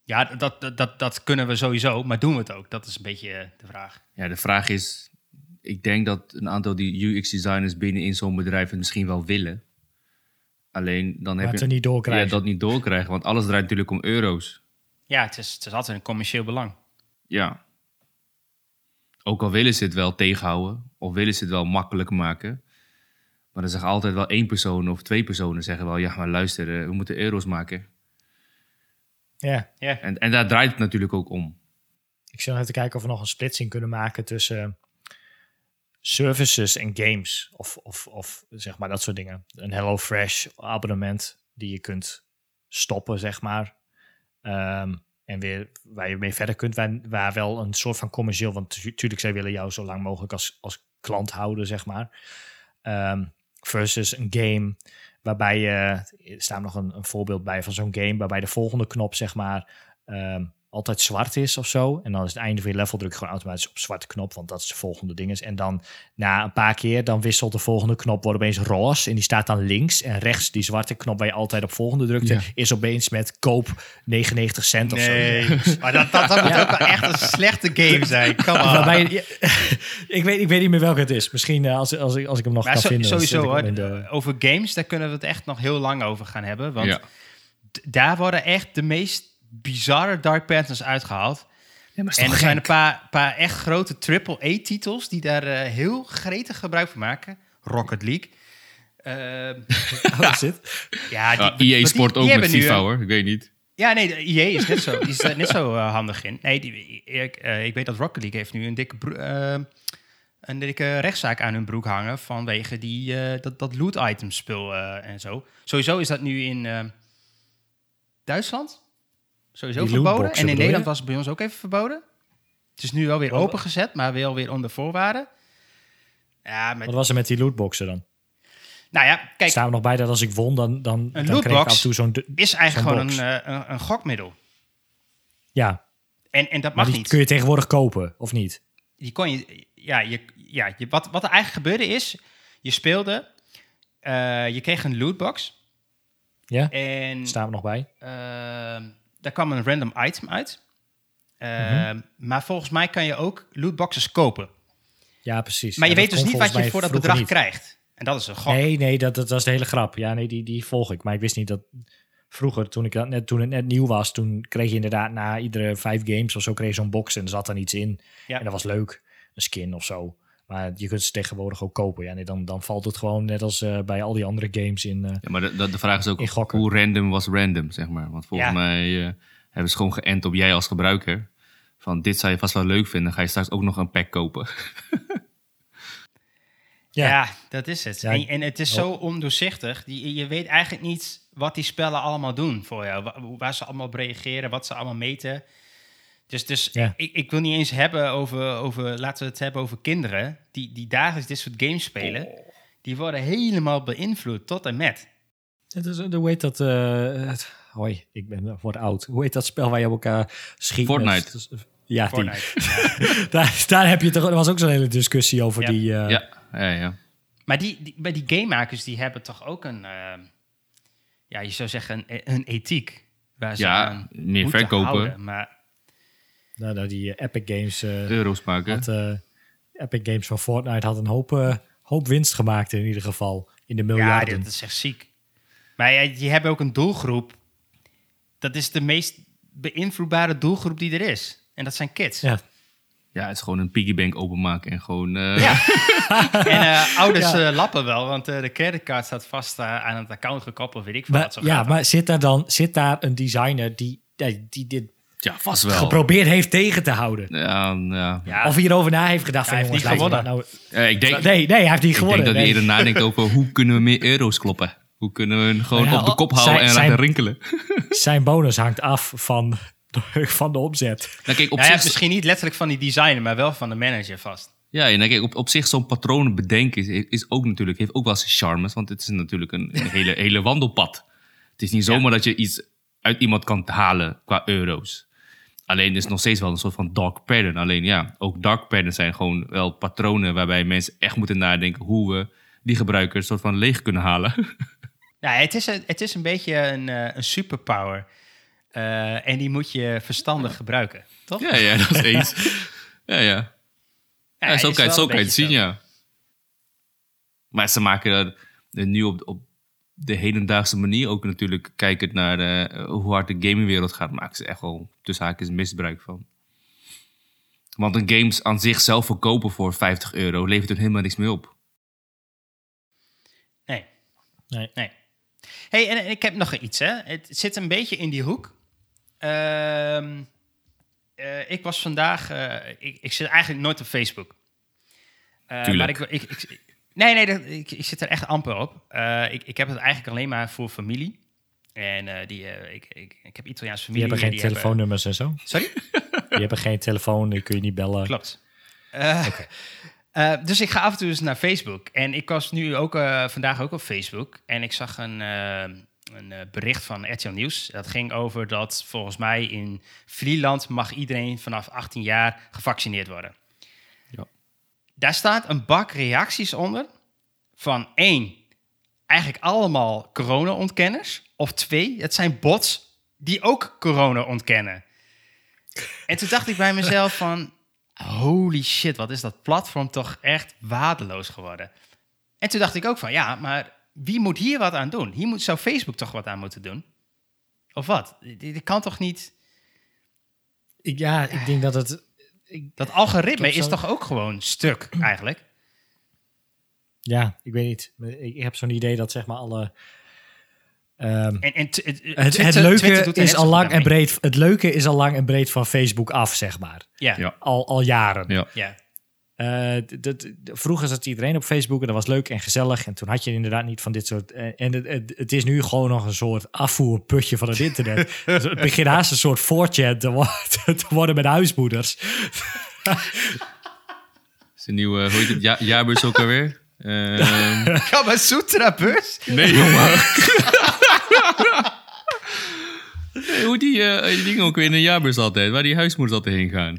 Ja, dat, dat, dat, dat kunnen we sowieso, maar doen we het ook? Dat is een beetje eh, de vraag. Ja, de vraag is, ik denk dat een aantal die UX-designers binnen in zo'n bedrijf het misschien wel willen. Alleen dan Maar heb je niet doorkrijgen. Ja, dat niet doorkrijgen, want alles draait natuurlijk om euro's. Ja, het is, het is altijd een commercieel belang. Ja. Ook al willen ze het wel tegenhouden, of willen ze het wel makkelijk maken. Maar dan zegt altijd wel één persoon of twee personen zeggen wel, ja, maar luister, eh, we moeten euro's maken. Ja, Ja, En, en daar draait het natuurlijk ook om. ik zit nog even te kijken of we nog een splitsing kunnen maken tussen services en games. Of, of, of zeg maar dat soort dingen. Een HelloFresh abonnement die je kunt stoppen, zeg maar. Ehm, en weer waar je mee verder kunt. Waar, wel een soort van commercieel. Want natuurlijk, zij willen jou zo lang mogelijk als, als klant houden, zeg maar. Ehm, versus een game waarbij je. Er staat nog een, een voorbeeld bij van zo'n game. Waarbij de volgende knop, zeg maar. ehm, altijd zwart is of zo. En dan is het einde van je level druk je gewoon automatisch op zwarte knop, want dat is de volgende ding. is. En dan na een paar keer, dan wisselt de volgende knop, wordt opeens roze. En die staat dan links. En rechts, die zwarte knop waar je altijd op volgende drukte, Ja. is opeens met koop 99 cent of zo. maar dat, dat, dat moet ook wel echt een slechte game zijn. Come on. Waarbij, ja, ik, weet, ik weet niet meer welke het is. Misschien eh, als, als, ik, als ik hem nog Maar kan zo- vinden. sowieso hoor, de- over games, daar kunnen we het echt nog heel lang over gaan hebben. Want daar worden echt de meest bizarre Dark Patterns uitgehaald. ja, maar En er zijn een paar, paar echt grote AAA-titels die daar eh, heel gretig gebruik van maken. Rocket League. Zit. ja, die, Ja, EA die- Sport die ook met FIFA een- hoor, ik weet niet. Ja, nee, de EA is net zo, die is er net zo eh, handig in. Nee, die, ik, eh, ik weet dat Rocket League heeft nu een dikke, een dikke rechtszaak aan hun broek hangen vanwege die, eh, dat, dat loot item spul eh, en zo. Sowieso is dat nu in eh, Duitsland sowieso Die verboden. En in? Nederland was het bij ons ook even verboden. Het is nu wel weer opengezet, maar wel weer onder voorwaarden. Ja, met, Wat was er met die lootboxen dan? nou ja, kijk, Staan we nog bij dat als ik won, dan, dan, dan kreeg ik af en toe zo'n... is eigenlijk gewoon een, eh, een, een gokmiddel. Ja, En, en dat mag niet. kun je tegenwoordig kopen, of niet? die kon je, ja, je, ja je, wat, wat er eigenlijk gebeurde is, je speelde, eh, je kreeg een lootbox Ja, en staan we nog bij. ehm, daar kwam een random item uit. Ehm, Mhm. Maar volgens mij kan je ook lootboxes kopen. Ja, precies. Maar je Ja, weet dus niet wat je voor dat bedrag krijgt. En dat is een gok. Nee, nee, dat, dat, is de hele grap. Ja, nee, die, die volg ik. Maar ik wist niet dat... Vroeger, toen, ik dat net, toen het net nieuw was, toen kreeg je inderdaad na iedere vijf games of zo kreeg je zo'n box en er zat dan iets in. Ja. En dat was leuk. Een skin of zo. Maar je kunt ze tegenwoordig ook kopen. Ja, nee, dan, dan valt het gewoon net als eh, bij al die andere games in. eh, Ja, maar de, de, de vraag is ook, hoe random was random, zeg maar. Want volgens Ja. mij eh, hebben ze gewoon geënt op jij als gebruiker. Van dit zou je vast wel leuk vinden, ga je straks ook nog een pack kopen. Ja, Ja. dat is het. Ja, en, en het is zo ondoorzichtig. Die, je weet eigenlijk niet wat die spellen allemaal doen voor jou. Wa- Waar, ze allemaal op reageren, wat ze allemaal meten. Dus, dus Ja. ik, ik wil niet eens hebben over, over... Laten we het hebben over kinderen... die, die dagelijks dit soort games spelen. Die worden helemaal beïnvloed tot en met. Het is, hoe heet dat? eh, het- hoi, ik ben, word oud. Hoe heet dat spel waar je op elkaar schiet? met- Fortnite. ja, Fortnite. die. daar, daar heb je toch. Er was ook zo'n hele discussie over Ja. die. eh, ja, ja, ja. Maar die, die, bij die gamemakers, die hebben toch ook een... eh, ja, je zou zeggen een, een ethiek. Waar ze Ja, aan meer moeten verkopen. houden. Maar Nou, nou, die eh, Epic Games. eh, Euro's maken. had, eh, Epic Games van Fortnite had een hoop, hoop winst gemaakt in ieder geval. In de Ja, miljarden. dit is echt ziek. Maar ja, je hebt ook een doelgroep. Dat is de meest beïnvloedbare doelgroep die er is. En dat zijn kids. Ja. Ja, het is gewoon een piggybank openmaken en gewoon... eh, Ja. en eh, ouders Ja. eh, lappen wel, want eh, de creditcard staat vast eh, aan het account gekoppeld, weet ik veel Maar, wat zo ja, maar zit daar dan zit daar een designer die, die, die dit ja, vast wel. geprobeerd heeft tegen te houden? Ja, ja. Ja, Of hierover na heeft gedacht Hij van heeft jongens, niet luister nou- Eh, ik denk, Nee, nee, hij heeft niet ik gewonnen. denk dat hij nee. eerder nadenkt over hoe kunnen we meer euro's kloppen. Hoe kunnen we hem gewoon Ja, op de kop zijn- houden en zijn- laten rinkelen. Zijn bonus hangt af van, van de omzet. Nou, kijk, op Nou ja, zich, misschien niet letterlijk van die designer, maar wel van de manager vast. Ja, en kijk, op, op zich zo'n patronen bedenken is, is ook natuurlijk, heeft ook wel zijn charmes. Want het is natuurlijk een, een hele, hele wandelpad. Het is niet zomaar dat je iets uit iemand kan halen qua euro's. Alleen is nog steeds wel een soort van dark pattern. Alleen ja, ook dark patterns zijn gewoon wel patronen waarbij mensen echt moeten nadenken hoe we die gebruikers soort van leeg kunnen halen. Nou, het is een, het is een beetje een, eh, een superpower. Eh, en die moet je verstandig gebruiken, toch? ja, ja, dat is eens. ja, ja. Ja, het zo is kan je het zien, ja. Maar ze maken er nu op, op de hedendaagse manier ook natuurlijk kijkend naar eh, hoe hard de gamingwereld gaat, maken ze echt wel tussen haakjes misbruik van. Want een games aan zich zelf verkopen voor 50 euro levert er helemaal niks meer op. Nee. Nee. Nee. hey, en, en ik heb nog iets, hè. Het zit een beetje in die hoek. Ehm, eh, ik was vandaag... eh, ik, ik zit eigenlijk nooit op Facebook. Eh, Tuurlijk. Maar ik, ik, ik, nee, nee, dat- ik, ik zit er echt amper op. Eh, ik, ik heb het eigenlijk alleen maar voor familie. En eh, die, eh, ik, ik, ik heb Italiaanse Die familie. hebben geen die telefoonnummers en zo. Sorry? Die hebben geen telefoon, die kun je niet bellen. Klopt. Dus ik ga af en toe eens naar Facebook. En ik was nu ook vandaag ook op Facebook. En ik zag een, een bericht van RTL Nieuws. Dat ging over dat volgens mij in Vlieland mag iedereen vanaf 18 jaar gevaccineerd worden. Daar staat een bak reacties onder. Van één, eigenlijk allemaal corona-ontkenners. Of twee, het zijn bots die ook corona ontkennen. En toen dacht ik bij mezelf van... Holy shit, wat is dat platform toch echt waardeloos geworden. En toen dacht ik ook van... Ja, maar wie moet hier wat aan doen? Hier moet, zou Facebook toch wat aan moeten doen? Of wat? Dit kan toch niet... Ik, ja, ik denk dat het... Ik, Dat algoritme is zo- toch ook gewoon stuk, eigenlijk? ja, ik weet niet. Ik, heb zo'n idee dat zeg maar alle... ehm, En, en het, het, leuke is al lang en breed. Het leuke is al lang en breed van Facebook af, zeg maar. Ja, Ja. ja. Al, al jaren. Ja. ja. Eh, d- d- d- vroeger zat iedereen op Facebook en dat was leuk en gezellig. En toen had je inderdaad niet van dit soort. eh, en het, het, het is nu gewoon nog een soort afvoerputje van het internet. Dus het begint haast een soort 4chan te, wo- te worden met huismoeders. is een nieuwe, hoe heet het, ja, jaarbeurs ook alweer? Ehm, Kamasutra bus? nee, jongen. nee, hoe die, eh, die dingen ook weer in een jaarbeurs altijd, waar die huismoeders altijd heen gaan.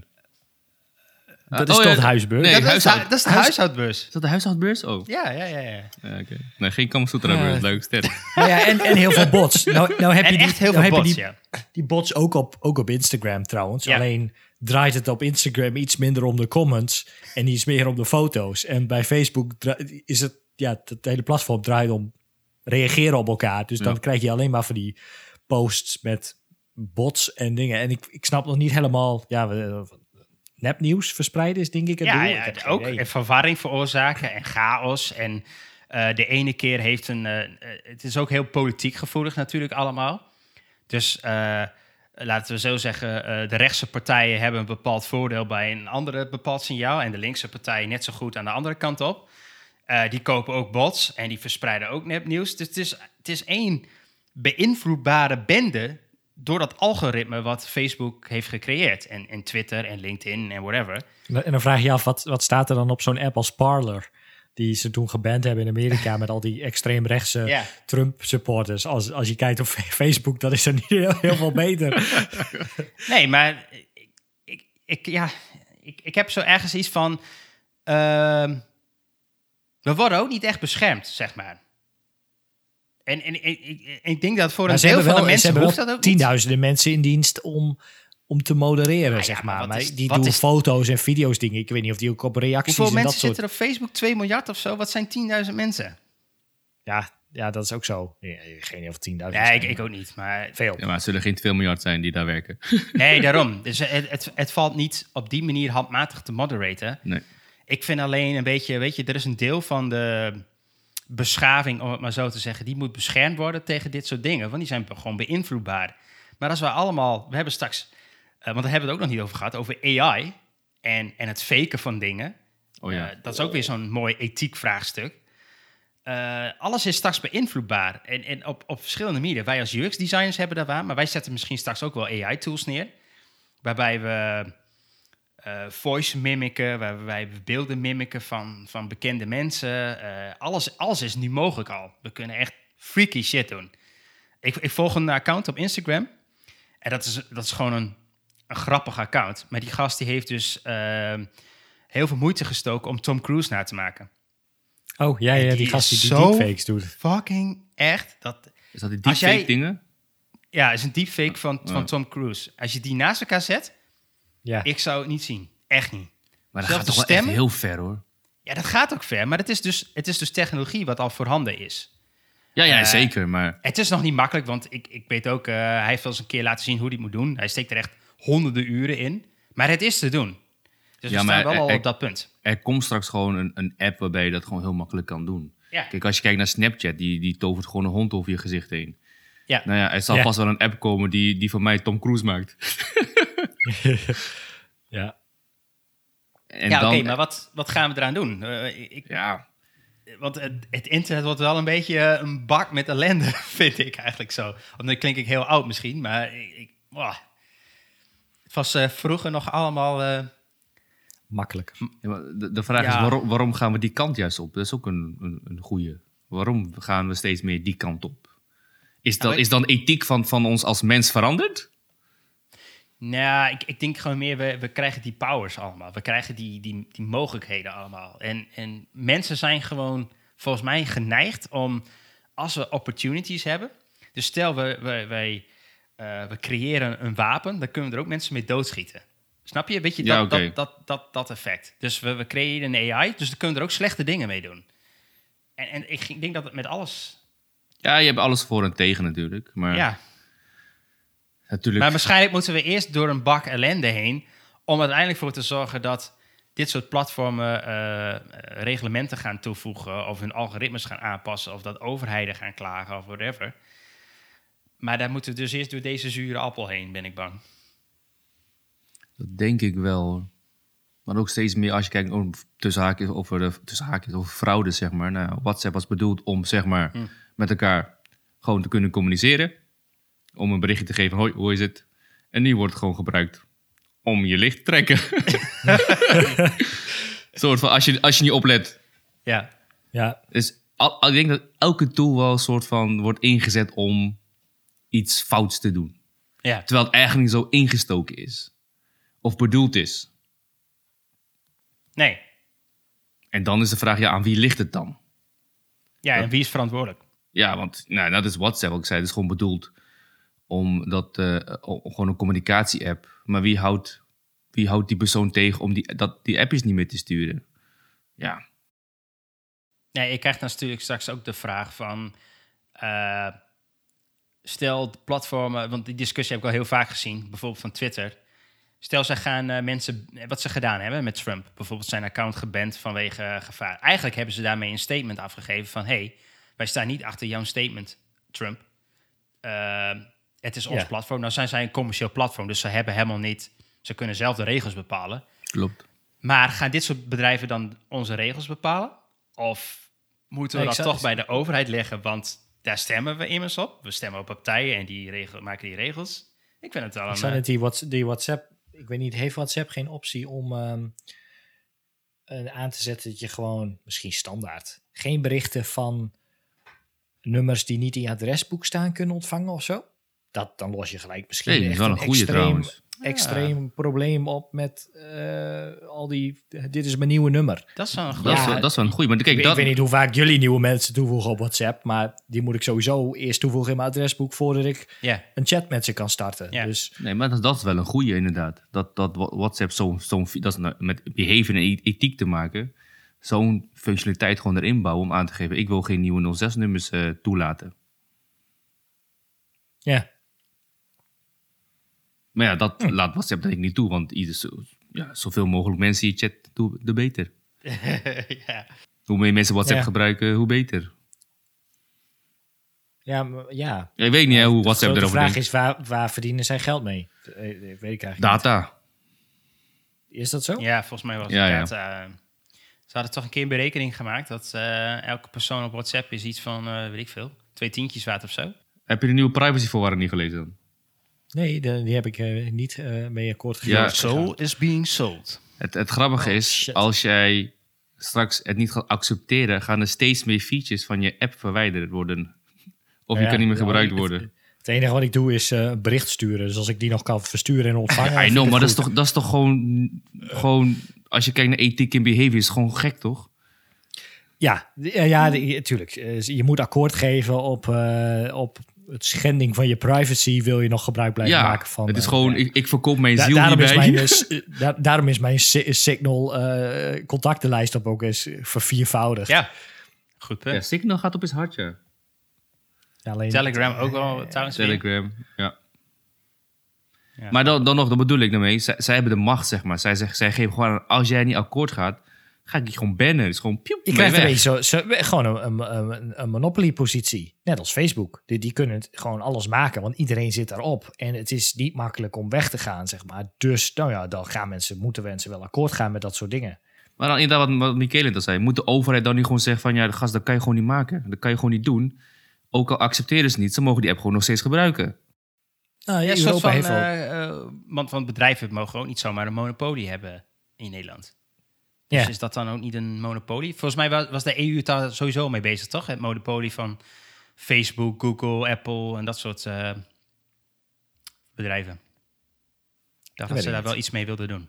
Dat is oh, toch ja. huisbeurs? Nee, dat, is, huishoud- dat is de huis- huishoudbus. Is dat de huishoudbeurs? Oh, Ja, ja, ja. ja. ja, oké. Nee, geen Kamasutra-beurs, Ja. leuk, sterk. Nou ja, en, en heel veel bots. Nou, nou heb En je die, echt heel nou veel heb je bots, die, ja. die bots ook op, ook op Instagram trouwens. Ja. Alleen draait het op Instagram iets minder om de comments en iets meer om de foto's. En bij Facebook is het, ja, het hele platform draait om reageren op elkaar. Dus dan Ja. krijg je alleen maar van die posts met bots en dingen. En ik, ik snap nog niet helemaal, ja, nepnieuws verspreiden is denk ik het Ja, doel. ja, ook idee. en verwarring veroorzaken en chaos. En eh, de ene keer heeft een... eh, eh, het is ook heel politiek gevoelig natuurlijk allemaal. Dus laten we zo zeggen, de rechtse partijen hebben een bepaald voordeel bij een andere bepaald signaal. En de linkse partijen net zo goed aan de andere kant op. Die kopen ook bots en die verspreiden ook nepnieuws. Dus het is, het is één beïnvloedbare bende door dat algoritme wat Facebook heeft gecreëerd. En, en Twitter en LinkedIn en whatever. En dan vraag je je af, wat, wat staat er dan op zo'n app als Parler? Die ze toen geband hebben in Amerika met al die extreemrechtse. Trump-supporters. Als, als je kijkt op Facebook, dan is er niet heel, heel veel beter. Nee, maar ik, ik, ik- ja, ik, ik heb zo ergens iets van. ehm, we worden ook niet echt beschermd, zeg maar. En, en, en- ik, ik denk dat voor Maar een deel van wel, de mensen hoeft dat ook niet. tienduizenden mensen in dienst om, om te modereren, ja, zeg maar maar. wat Maar is- die doen is- foto's en video's dingen. Ik weet niet of die ook op reacties Hoeveel en mensen dat soort... zitten er op Facebook? 2 miljard of zo? Wat zijn 10.000 mensen? Ja, ja, dat is ook zo. Geen of 10.000 Nee, zijn, ik, ik ook niet. Maar Veel. Ja, maar het zullen geen 2 miljard zijn die daar werken. nee, daarom. Dus het, het, het valt niet op die manier handmatig te moderaten. Nee. Ik vind alleen een beetje, weet je, er is een deel van de beschaving, om het maar zo te zeggen, die moet beschermd worden tegen dit soort dingen, want die zijn gewoon beïnvloedbaar. Maar als we allemaal, we hebben straks, eh, want daar hebben we het ook nog niet over gehad, over AI en, en het faken van dingen. Oh ja. Eh, dat is ook weer zo'n mooi ethiek vraagstuk. Eh, alles is straks beïnvloedbaar en, en op, op verschillende manieren. Wij als UX-designers hebben daar waar, maar wij zetten misschien straks ook wel AI-tools neer. Waarbij we eh, voice mimiken, waarbij we beelden mimiken van, van bekende mensen. Eh, alles, alles is nu mogelijk al. We kunnen echt freaky shit doen. Ik, ik volg een account op Instagram. En dat is, dat is gewoon een, een grappig account. Maar die gast die heeft dus ehm, heel veel moeite gestoken om Tom Cruise na te maken. Oh, ja, ja die die gast die, die zo- deepfakes doet. Fucking echt. Dat, Is dat die Als deepfake jij- dingen? ja, is een deepfake van, Ja. van Tom Cruise. Als je die naast elkaar zet, Ja. ik zou het niet zien. Echt niet. Maar dat Zelfs gaat toch wel echt heel ver hoor. Ja, dat gaat ook ver. Maar het is dus, het is dus technologie wat al voorhanden is. Ja, ja, Eh, zeker. Maar Het is nog niet makkelijk, want ik, ik weet ook... eh, hij heeft wel eens een keer laten zien hoe hij het moet doen. Hij steekt er echt honderden uren in. Maar het is te doen. Dus Ja, we maar staan wel al op dat punt. er komt straks gewoon een, een app waarbij je dat gewoon heel makkelijk kan doen. Ja. Kijk, als je kijkt naar Snapchat, die, die tovert gewoon een hond over je gezicht heen. Ja. Nou ja, er zal Ja. vast wel een app komen die, die van mij Tom Cruise maakt. ja. En ja, oké, maar wat, wat gaan we eraan doen? Eh, ik, Ja, Want het, het internet wordt wel een beetje eh, een bak met ellende, vind ik eigenlijk zo. Want dan klink ik heel oud misschien, maar ik, ik, het was eh, vroeger nog allemaal... eh, Makkelijker. Ja, maar de, de vraag Ja. is, waarom, waarom gaan we die kant juist op? Dat is ook een, een, een goede. Waarom gaan we steeds meer die kant op? Is, dat, is dan ethiek van, van ons als mens veranderd? Nou, ik, ik denk gewoon meer, we, we krijgen die powers allemaal. We krijgen die, die, die mogelijkheden allemaal. En, en mensen zijn gewoon, volgens mij, geneigd om, als we opportunities hebben... Dus stel, we, we, wij, eh, we creëren een wapen, dan kunnen we er ook mensen mee doodschieten. Snap je? Weet je, Ja, dat, dat, dat, dat, dat effect. Dus we, we creëren een AI, dus dan kunnen we er ook slechte dingen mee doen. En, en ik, ik denk dat het met alles... Ja, je hebt alles voor en tegen natuurlijk. Maar Ja, natuurlijk. maar waarschijnlijk moeten we eerst door een bak ellende heen... om uiteindelijk voor te zorgen dat dit soort platformen eh, eh, reglementen gaan toevoegen... of hun algoritmes gaan aanpassen... of dat overheden gaan klagen of whatever. Maar daar moeten we dus eerst door deze zure appel heen, ben ik bang. Dat denk ik wel. Maar ook steeds meer als je kijkt oh, tussen haakjes over, de, tussen haakjes over fraude, zeg maar. Nou, WhatsApp was bedoeld om zeg maar, Hm. met elkaar gewoon te kunnen communiceren. Om een berichtje te geven, hoi, hoe is het? En die wordt gewoon gebruikt om je licht te trekken. soort van, als je, als je niet oplet. Ja, Ja, Dus al, al- ik denk dat elke tool wel een soort van wordt ingezet om iets fouts te doen. ja. Terwijl het eigenlijk niet zo ingestoken is. Of bedoeld is. Nee. En dan is de vraag, ja, aan wie ligt het dan? Ja, en wie is verantwoordelijk? Ja, want nou, dat is WhatsApp, wat ik zei. Het is gewoon bedoeld om dat, eh, gewoon een communicatie-app. Maar wie houdt, wie houdt die persoon tegen om die, dat, die appjes niet meer te sturen? Ja, Nee, je krijgt natuurlijk straks ook de vraag van... eh, stel platformen, want die discussie heb ik al heel vaak gezien, bijvoorbeeld van Twitter. Stel, zij gaan eh, mensen, wat ze gedaan hebben met Trump, bijvoorbeeld zijn account geband vanwege gevaar. Eigenlijk hebben ze daarmee een statement afgegeven van: hey, wij staan niet achter jouw statement, Trump. Het is ons Ja. platform. Nou zijn zij een commercieel platform, dus ze hebben helemaal niet, ze kunnen zelf de regels bepalen. klopt. Maar gaan dit soort bedrijven dan onze regels bepalen? Of moeten we Nee, ik dat toch bij de overheid leggen? Want daar stemmen we immers op. We stemmen op partijen en die regel, maken die regels. Ik vind het wel ik een... zou eh, net die, Whats- die WhatsApp... Ik weet niet, heeft WhatsApp geen optie om ehm, eh, aan te zetten dat je gewoon, misschien standaard, geen berichten van nummers die niet in je adresboek staan kunnen ontvangen of zo? Dat, dan los je gelijk misschien Nee, dat is echt wel een goede extreem, trouwens. extreem probleem op met eh, al die... Dit is mijn nieuwe nummer. dat is wel een Dat, goede... is, wel- dat is wel een goede. Maar Ik, kijk, dat, ik weet niet hoe vaak jullie nieuwe mensen toevoegen op WhatsApp, maar die moet ik sowieso eerst toevoegen in mijn adresboek voordat ik Ja, een chat met ze kan starten. Ja. Dus Nee, maar dat, dat is wel een goede inderdaad. Dat, dat WhatsApp zo'n, zo'n, dat is nou met behavior en ethiek te maken, zo'n functionaliteit gewoon erin bouwen om aan te geven, ik wil geen nieuwe 06-nummers eh, toelaten. ja, Maar ja, dat Hm. laat WhatsApp denk ik niet toe, want ieder, zo, ja, zoveel mogelijk mensen die chat, toe, de beter. ja. Hoe meer mensen WhatsApp Ja. gebruiken, hoe beter. ja, maar- ja. Ja, ik weet niet hè, hoe De WhatsApp erover vraag denkt. is, waar, waar verdienen zij geld mee? Eh, eh, weet ik eigenlijk Data. niet. Is dat zo? ja, volgens mij was het Ja, ja. dat... eh, ze hadden toch een keer een berekening gemaakt... dat eh, elke persoon op WhatsApp is iets van, eh, weet ik veel... twee tientjes waard of zo. Heb je de nieuwe privacyvoorwaarden niet gelezen dan? Nee, de- die heb ik eh, niet eh, mee akkoord gegaan. Ja, Soul is being sold. Het, het grappige Oh, is, shit. als jij straks het niet gaat accepteren, gaan er steeds meer features van je app verwijderd worden. Of je kan niet meer ja, gebruikt worden. Het enige wat ik doe is eh, bericht sturen. Dus als ik die nog kan versturen en ontvangen. I know, het maar dat is, toch, dat is toch gewoon, gewoon... Als je kijkt naar ethiek en behavior, is het gewoon gek, toch? Ja, ja, ja tuurlijk. Je moet akkoord geven op, eh, op het schending van je privacy. Wil je nog gebruik blijven ja, maken van. het is eh, gewoon... Ik, ik verkoop mijn Da- ziel daarom, niet is bij mijn, eh, eh, da- daarom is mijn si- Signal eh, contactenlijst op ook eens verviervoudigd. Ja, goed punt. Ja, Signal gaat op his hart, ja. Alleen, Telegram ook wel trouwens. Telegram, ja. Ja. Maar dan, dan nog, dat bedoel ik daarmee. Zij, zij hebben de macht, zeg maar. Zij, zeggen, zij geven gewoon als jij niet akkoord gaat, ga ik je gewoon bannen. Het is gewoon piep, Je krijgt een beetje zo, zo, gewoon een, een, een, een monopoly-positie. Net als Facebook. Die, die kunnen het gewoon alles maken, want iedereen zit daarop. En het is niet makkelijk om weg te gaan, zeg maar. Dus nou ja, dan gaan mensen, moeten mensen wel akkoord gaan met dat soort dingen. Maar dan inderdaad, wat, wat Michele net zei. Moet de overheid dan niet gewoon zeggen van... Ja, de gast, dat kan je gewoon niet maken. Dat kan je gewoon niet doen. Ook al accepteren ze het niet, ze mogen die app gewoon nog steeds gebruiken. Nou, Ja, soort van, eh, eh, want, want bedrijven mogen ook niet zomaar een monopolie hebben in Nederland. Dus Ja. is dat dan ook niet een monopolie? Volgens mij was, de EU daar sowieso mee bezig, toch? Het monopolie van Facebook, Google, Apple en dat soort eh, bedrijven. Ik dacht dat, ze daar wel iets mee wilden doen.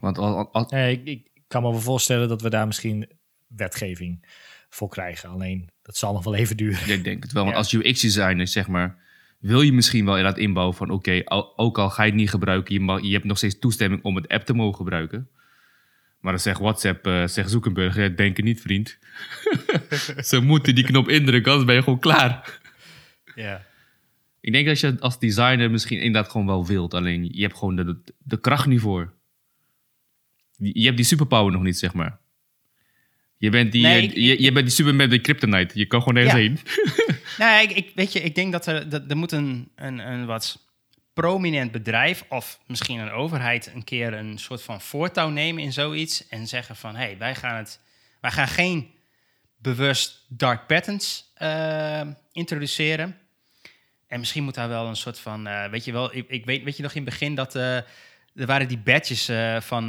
Want al, al- al- Nee, ik, ik kan me wel voorstellen dat we daar misschien wetgeving voor krijgen. Alleen, dat zal nog wel even duren. Ja, ik denk het wel. Want Ja. als UX-designer, zeg maar, wil je misschien wel inderdaad inbouwen van... oké, ook al ga je het niet gebruiken, je, mag, je hebt nog steeds toestemming om het app te mogen gebruiken. Maar dan zegt WhatsApp, eh zegt Zuckerberg, ja, denk het niet, vriend. Ze moeten die knop indrukken, anders ben je gewoon klaar. Ja. Ik denk dat je als designer misschien inderdaad gewoon wel wilt. Alleen je hebt gewoon de, de, de kracht niet voor. Je hebt die superpower nog niet, zeg maar. Je bent die, Nee, eh, ik- je, je bent die superman met kryptonite. Je kan gewoon nergens Ja. heen. Nou, ja, ik, ik, weet je, ik denk dat er, dat, er moet een, een, een wat prominent bedrijf of misschien een overheid een keer een soort van voortouw nemen in zoiets en zeggen van, hé, hey, wij gaan het, wij gaan geen bewust dark patterns eh, introduceren. En misschien moet daar wel een soort van, eh, weet je wel, ik, ik weet, weet je nog in het begin dat eh, er waren die badges van